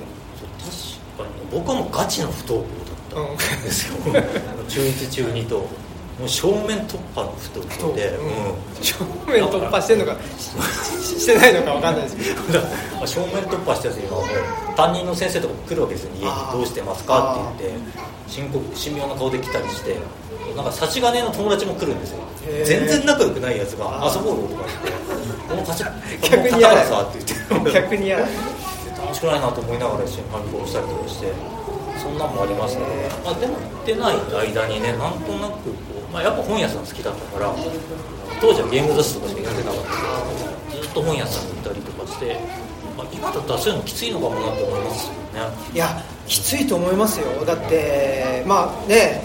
確かに。僕はもうガチの不登校だったんですよ、うん、中1中2ともう正面突破の太くて、うん、正面突破してるのかしてないのか分かんないですけど。正面突破したやつにはもう担任の先生とかも来るわけですよ家に「どうしてますか?」って言って深刻神妙な顔で来たりしてなんか差し金の友達も来るんですよ。全然仲良くないやつが「遊ぼうよ」とか言って「この勝ち逆にやらさ」って言って。逆にやら楽しくないなと思いながら一緒に観光したりとかしてそんなんもありましたね、まあ、でも行ってない間にねなんとなくこう、まあ、やっぱ本屋さん好きだったから当時はゲーム雑誌とかしか読んでなかったけどずっと本屋さんに行ったりとかして、まあ、今だったらそういうのきついのかもなって思いますよね。いやきついと思いますよ。だってまあね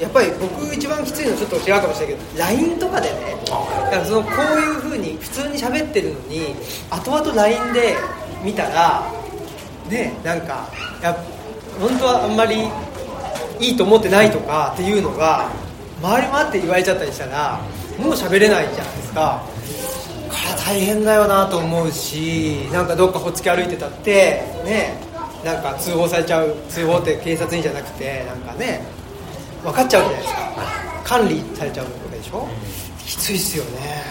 やっぱり僕一番きついのちょっと違うかもしれないけど LINE とかでねだからそのこういうふうに普通に喋ってるのに後々 LINE で見たらねなんかや本当はあんまりいいと思ってないとかっていうのが周りもあって言われちゃったりしたらもう喋れないじゃないですか。から大変だよなと思うしなんかどっかほっつき歩いてたってねなんか通報されちゃう通報って警察にじゃなくてなんかね分かっちゃうじゃないですか。管理されちゃうわけでしょ、きついっすよね。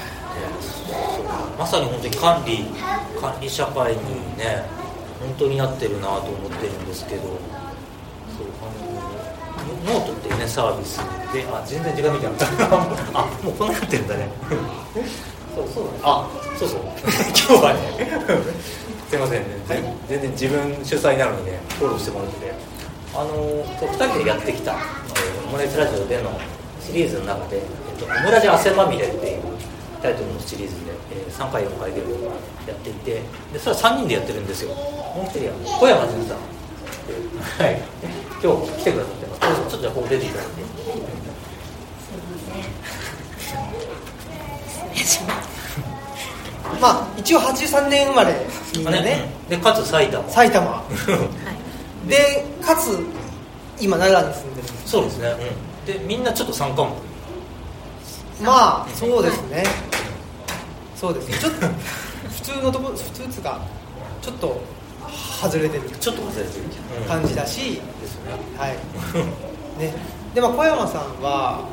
まさに本当に管理管理社会にね本当になってるなと思ってるんですけど。ノートっていうねサービスであ全然時間見てなかった。あもうこんなになってるんだね。そうそうあそうそう。今日はねすいませんね。全然自分主催なのにねフォローしてもらってて。あのそう2人でやってきた、えー、オムライスラジオでのシリーズの中で「えっと、オムラジ汗まみれ」っていうタイトルのシリーズで、えー、3回4回でやっていてでそれは3人でやってるんですよ。もう一人は小山淳さんはい。今日来てくださってますちょっとじゃあここ出ていただいてまあ一応83年生まれみんなね。でかつ埼玉。埼玉。でかつ今奈良に住んでるそうですね、うん、でみんなちょっと参加もまあそうですね。そうですね。ちょっと普通のところ普通つかちょっと外れてる。ちょっと外れてる。感じだし、ですねはい。ね。でまあ小山さんは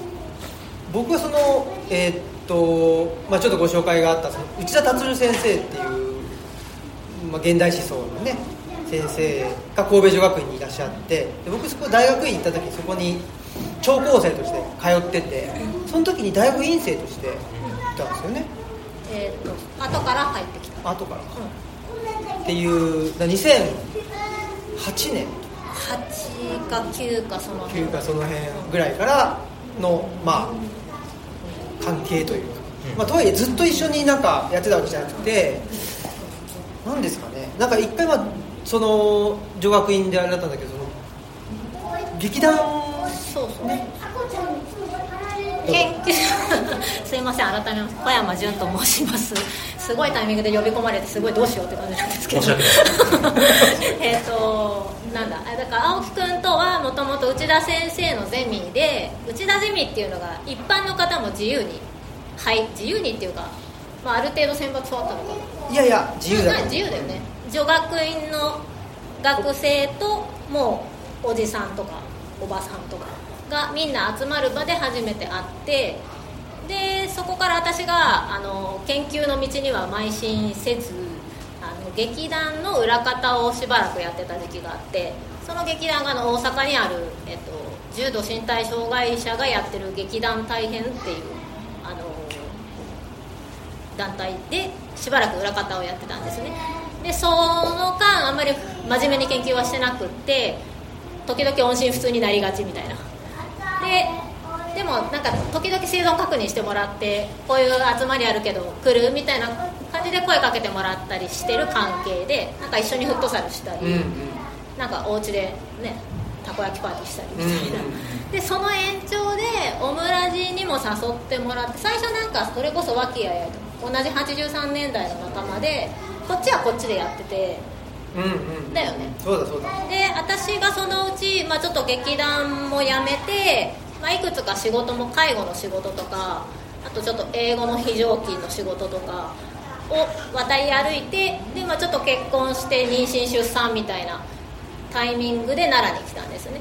僕はそのえーっと、まあ、ちょっとご紹介があったその内田達先生っていう、まあ、現代思想のね先生が神戸女学院にいらっしゃってで僕そこ大学院行った時そこに聴講生として通っててその時に大学院生としていたんですよね。えー、と後から入ってきた。後からか、っていうだ2008年。8か9かその辺。9かその辺ぐらいからのまあ関係というか、まあ、とはいえずっと一緒になんかやってたわけじゃなくて何ですかね。なんか一回はその女学院であれだったんだけどその劇団そうそう研究。すいません改めます小山純と申します。すごいタイミングで呼び込まれてすごいどうしようって感じなんですけど。えっとなんだあだから青木君とはもともと内田先生のゼミで内田ゼミっていうのが一般の方も自由にはい自由にっていうか、まあ、ある程度選抜はあったのかな。いやいや自由だうん自由だよね。女学院の学生ともうおじさんとかおばさんとかがみんな集まる場で初めて会ってでそこから私があの研究の道には邁進せずあの劇団の裏方をしばらくやってた時期があってその劇団がの大阪にある、えっと、重度身体障害者がやってる劇団大変っていうあの団体でしばらく裏方をやってたんですね。でその間あんまり真面目に研究はしてなくって時々音信不通になりがちみたいな。ででもなんか時々生存確認してもらってこういう集まりあるけど来るみたいな感じで声かけてもらったりしてる関係でなんか一緒にフットサルしたり、うんうんなんかお家でねたこ焼きパーティーしたりみたいな、うんでその延長でオムラジにも誘ってもらって最初なんかそれこそ和気あいあいと同じ83年代の仲間でこっちはこっちでやっててうんうん。だよね。そうだそうだ。で私がそのうち、まあ、ちょっと劇団も辞めて、まあ、いくつか仕事も介護の仕事とかあとちょっと英語の非常勤の仕事とかを渡り歩いてで、まあ、ちょっと結婚して妊娠出産みたいなタイミングで奈良に来たんですね。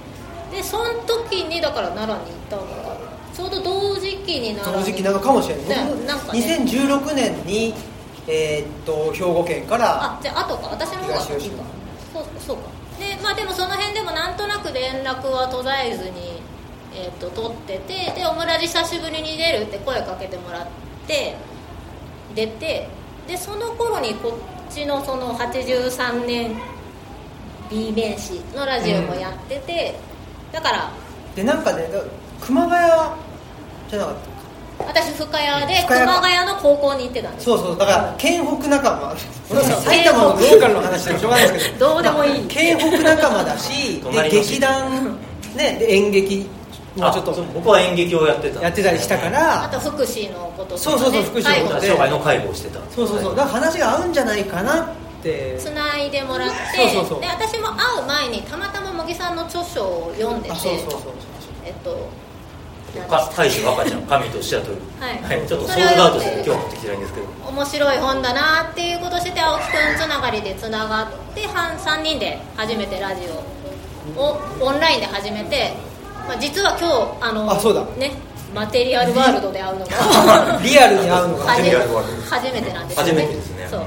でその時にだから奈良に行ったのがちょうど同時期に奈良に。同時期なのかもしれない、ね僕なんかね。2016年に、えーっと兵庫県からあじゃあ後か。私の方が東吉いいか。野そうそうか。でまあでもその辺でもなんとなく連絡は途絶えずに、えー、と取っててでオムラジ久しぶりに出るって声かけてもらって出てでその頃にこっちのその83年 B 面誌のラジオもやってて、だからでなんかねだ熊谷じゃなかった？私深谷で熊谷の高校に行ってたんです。そうそうだから県北仲間。埼玉のローカルの話でもしょうがないですけど。どうでもいい。県北仲間だしで劇団ねで演劇。もちょっと。僕は演劇をやってた。やってたりしたから。あと福祉のこととか、ね、そうそうそう福祉のことで。障害の介護をしてた。そうそうそう。だから話が合うんじゃないかなって。つないでもらって。そうそうそう。で私も会う前にたまたま茂木さんの著書を読んでて。あそうそうそう。えっとか大樹若ちゃん神とシアトルはい。ちょっとソールドアウトして今日は持ってきてないんですけど。面白い本だなっていうことして青木くんつながりでつながって半3人で初めてラジオをオンラインで始めて、まあ、実は今日あのあそうだ。ねマテリアルワールドで会うのが リアルに会うのが初めマテリアルワールド。初めてなんですよ初めてですね。そう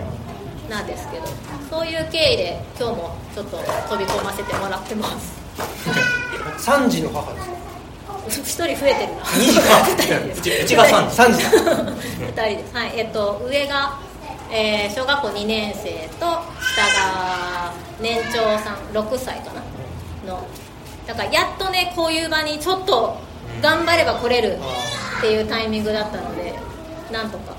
なんですけど。そういう経緯で今日もちょっと飛び込ませてもらってます。3時の母です一人増えてるな二時かうちうちが3時3時だ2人ですはいえっと上が、えー小学校2年生と下が年長さん6歳かなのだからやっとねこういう場にちょっと頑張れば来れるっていうタイミングだったのでなんとか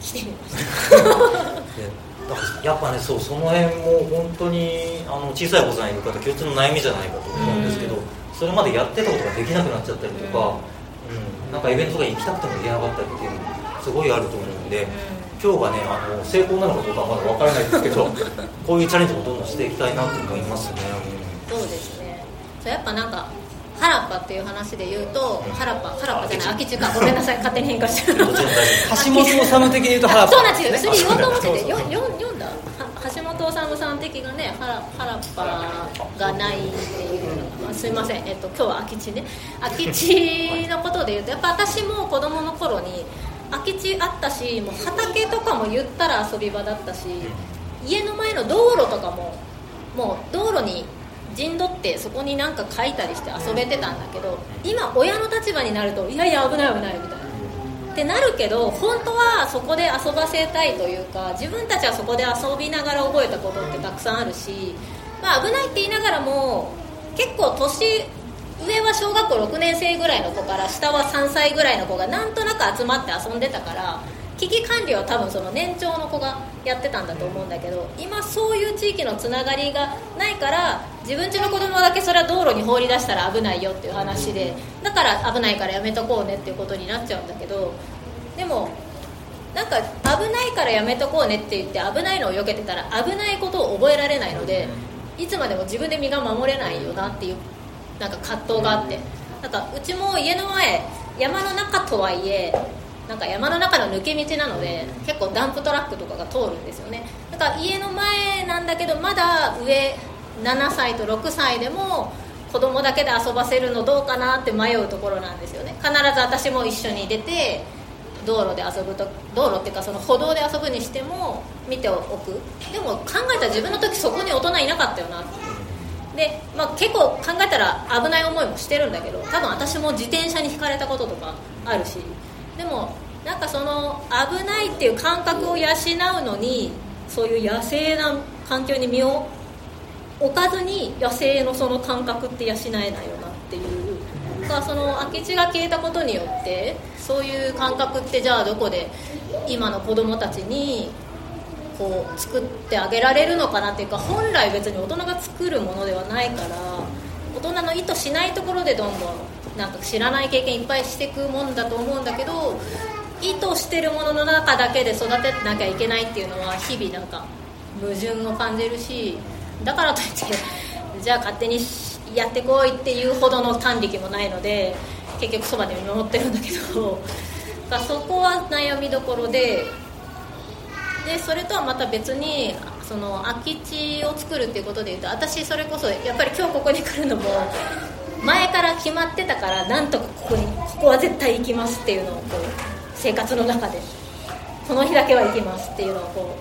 来てみましただからやっぱねそうその辺も本当にあの小さいお子さんいる方共通の悩みじゃないかと思うんですけど、それまでやってたことができなくなっちゃったりとか、うんなんかイベントとか行きたくても行けなかったりっていうのもすごいあると思うんで、今日がねあの成功なのかどうかはまだわからないですけど こういうチャレンジもどんどんしていきたいなと思いますね、そうですね。そうやっぱなんか原っぱっていう話で言うと原っぱ原っぱじゃない空き地か。ごめんなさい。勝手に変化してる橋本治的に言うと原っぱ。あそうなんですよ。それ言おうと思っててよよ読んだ？は橋本治さん的がね原原っぱがないっていうのが、あすいません、えっと、今日は空き地ね。空き地のことで言うとやっぱ私も子供の頃に空き地あったしもう畑とかも言ったら遊び場だったし家の前の道路とかももう道路に陣取ってそこになんか書いたりして遊べてたんだけど今親の立場になるといやいや危ない危ないみたいな。ってなるけど本当はそこで遊ばせたいというか自分たちはそこで遊びながら覚えたことってたくさんあるし、まあ、危ないって言いながらも結構年上は小学校6年生ぐらいの子から下は3歳ぐらいの子がなんとなく集まって遊んでたから危機管理は多分その年長の子がやってたんだと思うんだけど今そういう地域のつながりがないから自分家の子供だけそれは道路に放り出したら危ないよっていう話でだから危ないからやめとこうねっていうことになっちゃうんだけどでもなんか危ないからやめとこうねって言って危ないのを避けてたら危ないことを覚えられないのでいつまでも自分で身が守れないよなっていうなんか葛藤があって。なんかうちも家の前山の中とはいえなんか山の中の抜け道なので結構ダンプトラックとかが通るんですよね。だから家の前なんだけどまだ上7歳と6歳でも子供だけで遊ばせるのどうかなって迷うところなんですよね。必ず私も一緒に出て道路で遊ぶと道路っていうかその歩道で遊ぶにしても見ておく。でも考えたら自分の時そこに大人いなかったよな。ってで、まあ、結構考えたら危ない思いもしてるんだけど多分私も自転車にひかれたこととかあるし。でもなんかその危ないっていう感覚を養うのにそういう野生な環境に身を置かずに野生のその感覚って養えないよなっていうかその空き地が消えたことによってそういう感覚ってじゃあどこで今の子供たちにこう作ってあげられるのかなっていうか本来別に大人が作るものではないから大人の意図しないところでどんどんなんか知らない経験いっぱいしていくもんだと思うんだけど意図してるものの中だけで育てなきゃいけないっていうのは日々なんか矛盾を感じるしだからといってじゃあ勝手にやってこいっていうほどの短力もないので結局そばで見守ってるんだけどだそこは悩みどころででそれとはまた別にその空き地を作るっていうことでいうと私それこそやっぱり今日ここに来るのも前から決まってたからなんとかここにここは絶対行きますっていうのをこう生活の中でこの日だけは行きますっていうのをこ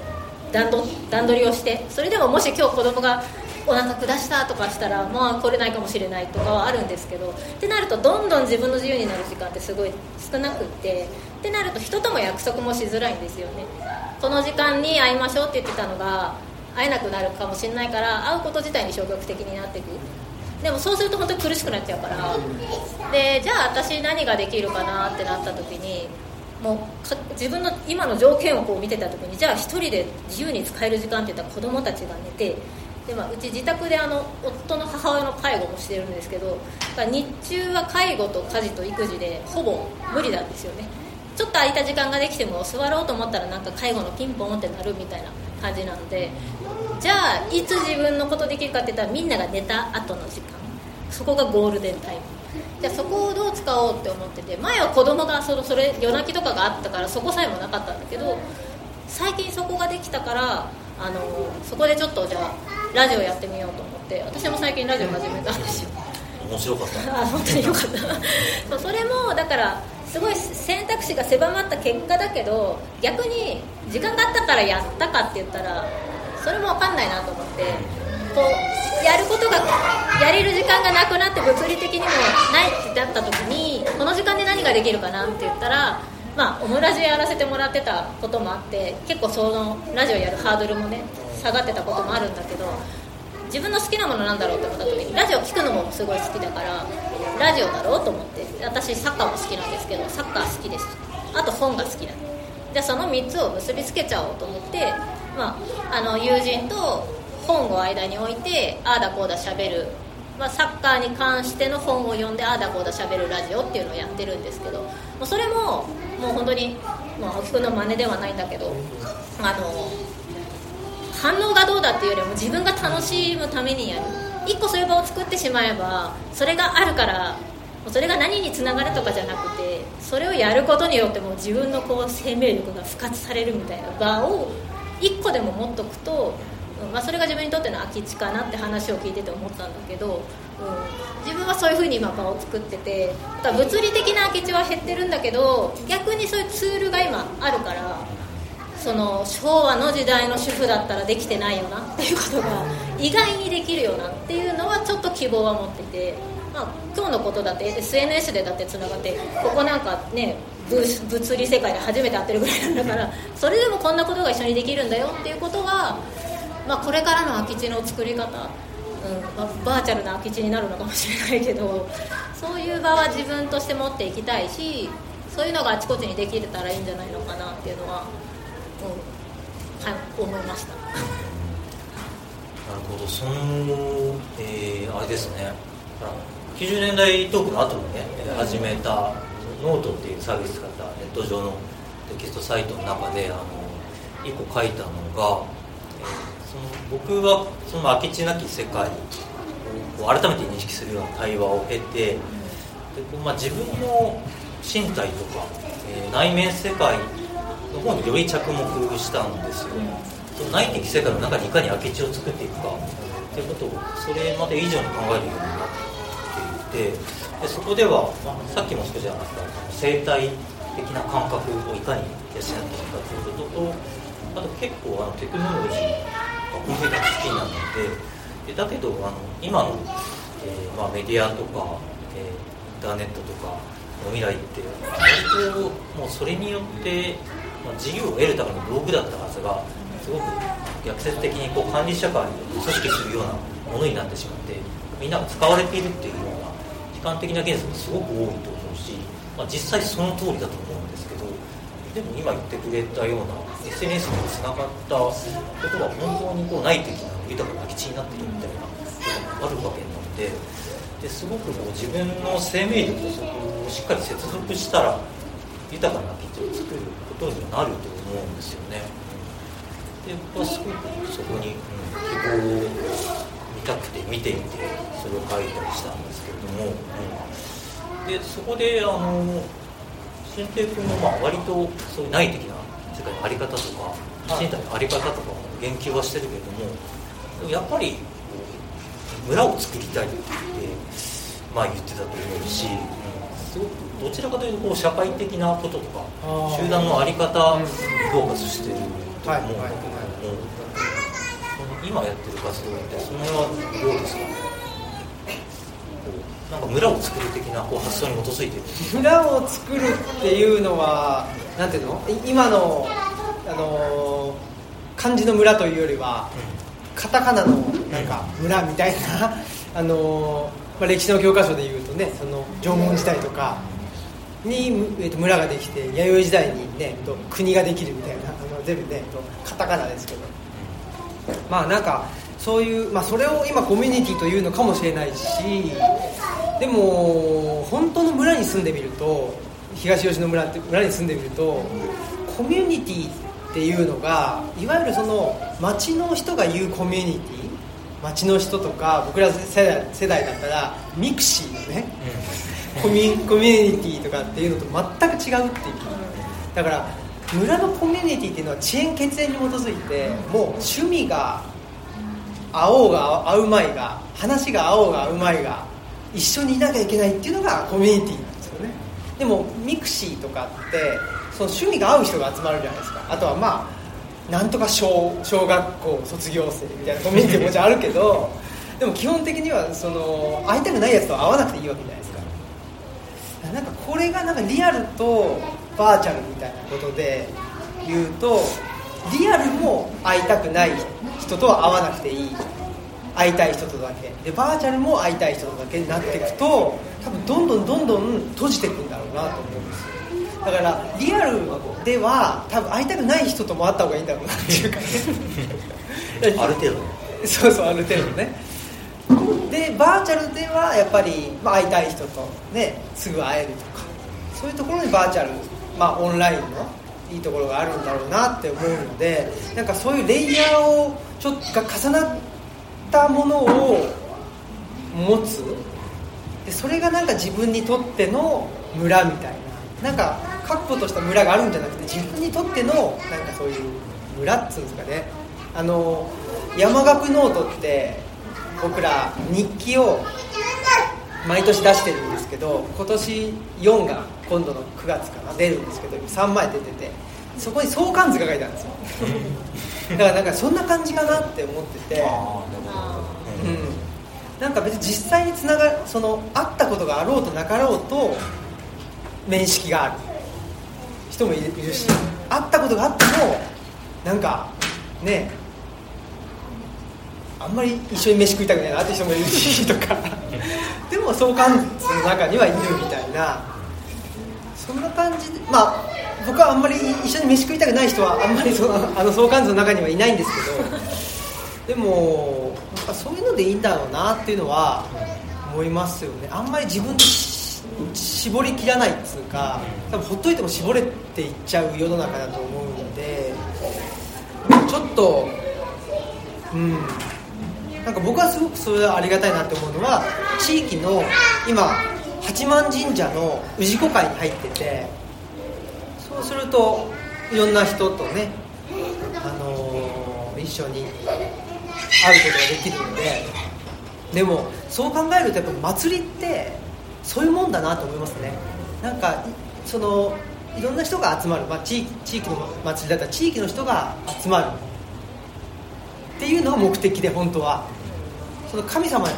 う段取段取りをしてそれでももし今日子供がお腹下したとかしたらまあ来れないかもしれないとかはあるんですけどってなるとどんどん自分の自由になる時間ってすごい少なくってってなると人とも約束もしづらいんですよね。この時間に会いましょうって言ってたのが会えなくなるかもしれないから会うこと自体に消極的になっていく。でもそうすると本当に苦しくなっちゃうから。でじゃあ私何ができるかなってなった時にもう自分の今の条件をこう見てた時にじゃあ1人で自由に使える時間っていったら子供たちが寝てで、まあ、うち自宅であの夫の母親の介護もしてるんですけど日中は介護と家事と育児でほぼ無理なんですよね。ちょっと空いた時間ができても座ろうと思ったらなんか介護のピンポンってなるみたいな感じなのでじゃあいつ自分のことできるかって言ったらみんなが寝た後の時間。そこがゴールデンタイム。じゃあそこをどう使おうって思ってて前は子供がそのそれ夜泣きとかがあったからそこさえもなかったんだけど最近そこができたからあのそこでちょっとじゃあラジオやってみようと思って私も最近ラジオ始めたんですよ。面白かった。あ本当によかった。それもだからすごい選択肢が狭まった結果だけど逆に時間があったからやったかって言ったらそれも分かんないなと思ってこうやることがやれる時間がなくなって物理的にもないってなった時にこの時間で何ができるかなって言ったらまあ、オムラジやらせてもらってたこともあって結構そのラジオやるハードルもね下がってたこともあるんだけど自分の好きなものなんだろうって思った時にラジオ聴くのもすごい好きだからラジオだろうと思って私サッカーも好きなんですけどサッカー好きです。あと本が好きだ。じゃあその3つを結びつけちゃおうと思って、まあ、あの友人と本を間に置いてああだこうだしゃべる、まあ、サッカーに関しての本を読んでああだこうだしゃべるラジオっていうのをやってるんですけど。もうそれももう本当に、まあ、青木君の真似ではないんだけどあの反応がどうだっていうよりも自分が楽しむためにやる。1個そういう場を作ってしまえばそれがあるからそれが何につながるとかじゃなくてそれをやることによっても自分のこう生命力が復活されるみたいな場を1個でも持っとくとまあ、それが自分にとっての空き地かなって話を聞いてて思ったんだけど、うん、自分はそういうふうに今場を作っててだ物理的な空き地は減ってるんだけど逆にそういうツールが今あるからその昭和の時代の主婦だったらできてないよなっていうことが意外にできるよなっていうのはちょっと希望は持ってて、まあ、今日のことだって SNS でだってつながってここなんかね物理世界で初めて会ってるぐらいなんだから それでもこんなことが一緒にできるんだよっていうことはまあ、これからの空き地の作り方、うんまあ、バーチャルな空き地になるのかもしれないけどそういう場は自分として持っていきたいしそういうのがあちこちにできれたらいいんじゃないのかなっていうのは、うん、はい、思いました。なるほどその、えー、あれですね90年代トークの後にね始めたノートっていうサービス使ったネット上のテキストサイトの中であの1個書いたのがえその僕はその空き地なき世界を改めて認識するような対話を経てでこう、まあ、自分の身体とか、えー、内面世界の方により着目したんですよ、その内的世界の中にいかに空き地を作っていくかっていうことをそれまで以上に考えるようになっていてでそこでは、まあ、さっきも少し話した生態的な感覚をいかに養っていくかということとあと結構あのテクノロジーコンピューター好きなのででだけどあの今の、えーまあ、メディアとか、えー、インターネットとかの未来って割ともうそれによって、まあ、自由を得るための道具だったはずがすごく逆説的にこう管理社会を組織するようなものになってしまってみんなが使われているっていう観的な現象もすごく多いと思うし、まあ、実際その通りだと思うんですけどでも今言ってくれたような SNS につながったことが本当にこう内的な豊かな基地になっているみたいなことがあるわけなのでですごくこう自分の生命力とそこをしっかり接続したら豊かな基地を作ることになると思うんですよね。で僕はすごくそこに、希望をたくて見てみてそれを書いたりしたんですけれども、うん、でそこであの新平君もまあ割とそういう内的な世界の在り方とか身体の在り方とかも言及はしてるけれどもやっぱり村を作りたいってまあ言ってたと思うし、うん、すごくどちらかというとこう社会的なこととか集団の在り方にフォーカスしてると思うんだけども、今やってる活動ってその辺はどうですか？なんか村を作る的なこう発想に基づいて。る村を作るっていうのはなんていうの？今のあの漢字の村というよりは、カタカナのなんか村みたいなあの、まあ、歴史の教科書でいうとねその縄文時代とかに、えー、と村ができて弥生時代にねと国ができるみたいなあの全部ねとカタカナですけどまあなんかそういう、まあ、それを今コミュニティというのかもしれないしでも本当の村に住んでみると東吉野村って村に住んでみるとコミュニティっていうのがいわゆるその町の人が言うコミュニティ町の人とか僕ら世代世代だったら mixi のね、コミコミュニティとかっていうのと全く違うっていう。だから村のコミュニティっていうのは地縁血縁に基づいてもう趣味が合おうが合うまいが話が合おうが合うまいが一緒にいなきゃいけないっていうのがコミュニティなんですよね。でも mixi とかってその趣味が合う人が集まるじゃないですか。あとはまあなんとか小小学校卒業生みたいなコミュニティももちろんあるけど でも基本的にはその会いたくないやつと会わなくていいわけじゃないですか。なんかこれがなんかリアルとバーチャルみたいなことで言うとリアルも会いたくない人とは会わなくていい。会いたい人とだけ。でバーチャルも会いたい人とだけになっていくと多分どんどんどんどん閉じていくんだろうなと思うんですよ。だからリアルでは多分会いたくない人とも会った方がいいんだろうなっていうか。ねある程度ね。そうそうある程度ね。でバーチャルではやっぱり、まあ、会いたい人とねすぐ会えるとか。そういうところにバーチャル、まあ、オンラインのいいところがあるんだろうなって思うのでなんかそういうレイヤーをちょっとが重なったものを持つ。でそれがなんか自分にとっての村みたいな。なんか確固とした村があるんじゃなくて自分にとってのなんかそういう村っつうんですかね。あの山岳ノートって僕ら日記を毎年出してるんですけど今年4が今度の9月かな出るんですけど3枚出ててそこに相関図が書いてあるんですよ。だからなんかそんな感じかなって思ってて。うん、なんか別に実際につながその会ったことがあろうとなかろうと面識がある。人もいるし会ったことがあってもなんかねあんまり一緒に飯食いたくないなって人もいるしとか。でも相関図の中にはいるみたいなそんな感じでまあ僕はあんまり一緒に飯食いたくない人はあんまりその あの相関図の中にはいないんですけど でもそういうのでいいんだろうなっていうのは思いますよね。あんまり自分で絞りきらないっつうか多分ほっといても絞れていっちゃう世の中だと思うのでちょっとうん。なんか僕はすごくそれはありがたいなって思うのは地域の今八幡神社の氏子会に入っててそうするといろんな人とね、あのー、一緒に会うことができるのででもそう考えるとやっぱ祭りってそういうもんだなと思いますね。なんかそのいろんな人が集まる、まあ、地地域の祭りだったら地域の人が集まる。っていうのが目的で本当は。その神様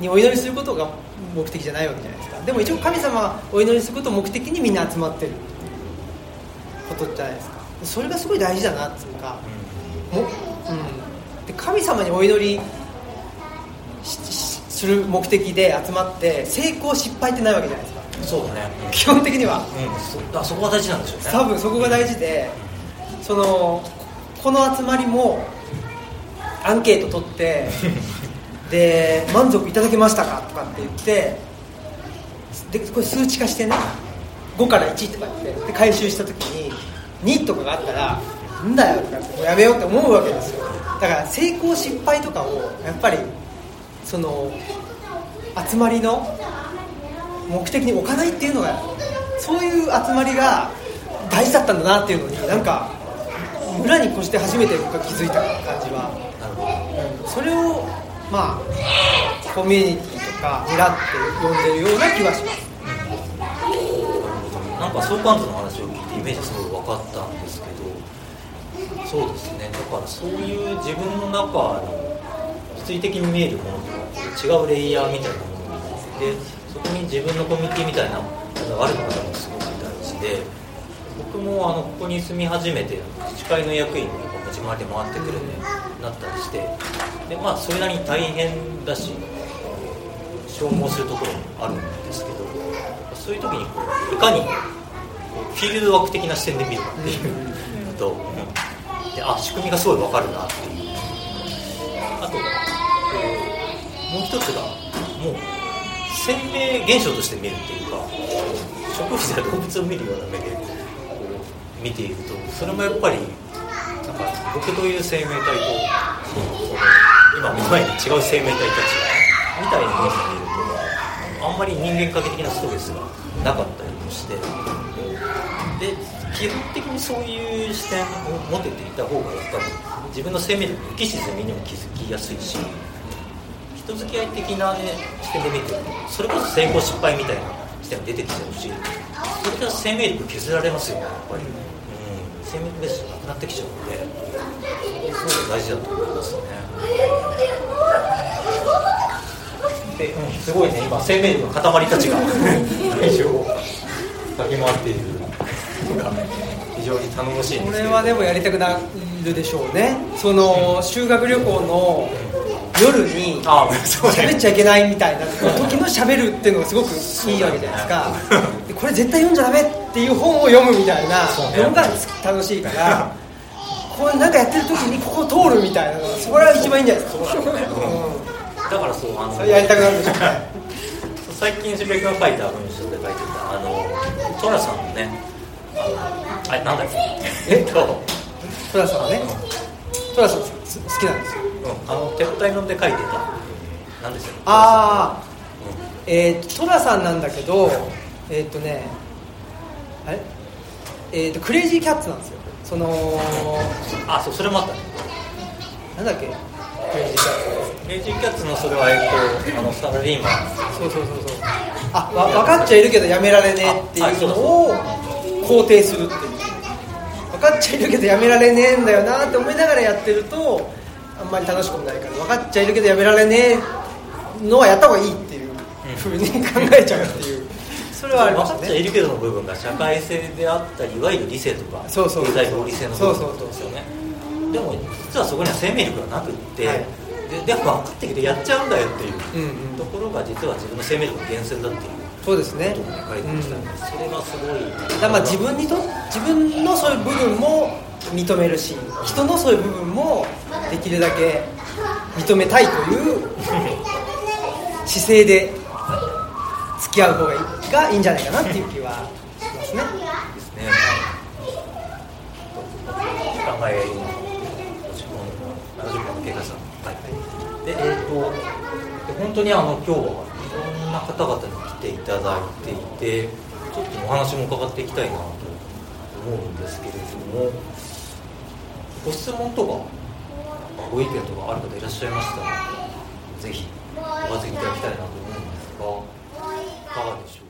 にお祈りすることが目的じゃないわけじゃないですか。でも一応神様お祈りすることを目的にみんな集まってる。ことじゃないですか。それがすごい大事だなっていうか、もうん、で神様にお祈りする目的で集まって成功失敗ってないわけじゃないですか。そうだね。基本的には、うん、そそこが大事なんでしょうね。多分そこが大事でそのこの集まりもアンケート取って で満足いただけましたか？とかって言ってでこれ数値化してね5から1とかってで回収した時に2とかがあったらなんだよとかってもうやめようって思うわけですよ。だから成功失敗とかをやっぱりその集まりの目的に置かないっていうのがそういう集まりが大事だったんだなっていうのになんか村に越して初めて僕が気づいた感じは、うん、それをまあコミュニティとか村って呼んでるような気はします。なんか相関図の話を聞いてイメージすごい分かったんですけどそうですね。だからそういう自分の中の物理的に見えるものとは違うレイヤーみたいなものがあってそこに自分のコミュニティみたいなものがあるのがすごく大事で僕もあのここに住み始めて自治会の役員が持ち回りで回ってくるようになったりしてで、まあ、それなりに大変だし消耗するところもあるんですけどそういう時にこういかにこうフィールドワーク的な視点で見るかっていうのと、うんであ仕組みがすごい分かるなっていう。あとこうもう一つがもう生命現象として見るっていうか植物や動物を見るような目で見ているとそれもやっぱり僕という生命体と今目の前に違う生命体たちみたいな目で見るとあんまり人間化的なストレスがなかったりもしてで基本的にそういう視点を持てていた方がやっぱり自分の生命力浮き沈みにも気づきやすいし人付き合い的な、ね、視点で見てるそれこそ成功失敗みたいな視点が出てきちゃうしそれでは生命力削られますよねやっぱり、生命力ベースじゃなくなってきちゃうのでそれすごい大事だと思いますね。で、うん、すごいね。今生命力の塊たちが。会場を駆け回っているのが非常に頼もしいん。ですこれはでもやりたくなるでしょうねその修学旅行の夜に喋っちゃいけないみたいな時の喋るっていうのがすごくいいわけじゃないですか。でこれ絶対読んじゃダメっていう本を読むみたいな読んだら楽しいからこれなんかやってる時にここ通るみたいなのがそれは一番いいんじゃないですか。だからそうあのやりたくなるでしょうね。最近渋谷君が書いた文章で書いてたあのトラさんのねあのあれなんだっけ？え？っと、トラさんはねトラさん好きなんですよ。うん、あの鉄体ので書いてたなんですよああえー、とトラさんなんだけどえっ、とねあれ？えー、とクレイジーキャッツなんですよ。そのうんあそうそれもあったね。なんだっけ？クレイジーキャッツ。レイジーキャッツのそれはえっとあのサラリーマンそうそうそうそう。あわ分かっちゃいるけどやめられねえっていうのを肯定するっていう分かっちゃいるけどやめられねえんだよなって思いながらやってるとあんまり楽しくもないから分かっちゃいるけどやめられねえのはやった方がいいっていうふうに考えちゃうっていう。それはありまね。分かっちゃいるけどの部分が社会性であったりいわゆる理性とか経済合理性の部分ですよね。でも実はそこには生命力がなくって、はい。ででも分かってきてやっちゃうんだよっていうところが実は自分の生命力の源泉だっていうそうですねことをね書いてましたね、それがすごいだまあ自分にと自分のそういう部分も認めるし人のそういう部分もできるだけ認めたいという 姿勢で付き合う方がいいがいいんじゃないかなっていう気はしますねですね。時間がえー今70分の経過さん。はい。で、えっ、と、で本当にあの今日はいろんな方々に来ていただいていてちょっとお話も伺っていきたいなと思うんですけれどもご質問とかご意見とかある方いらっしゃいましたらぜひおかけいただきたいなと思うんですがいかがでしょう？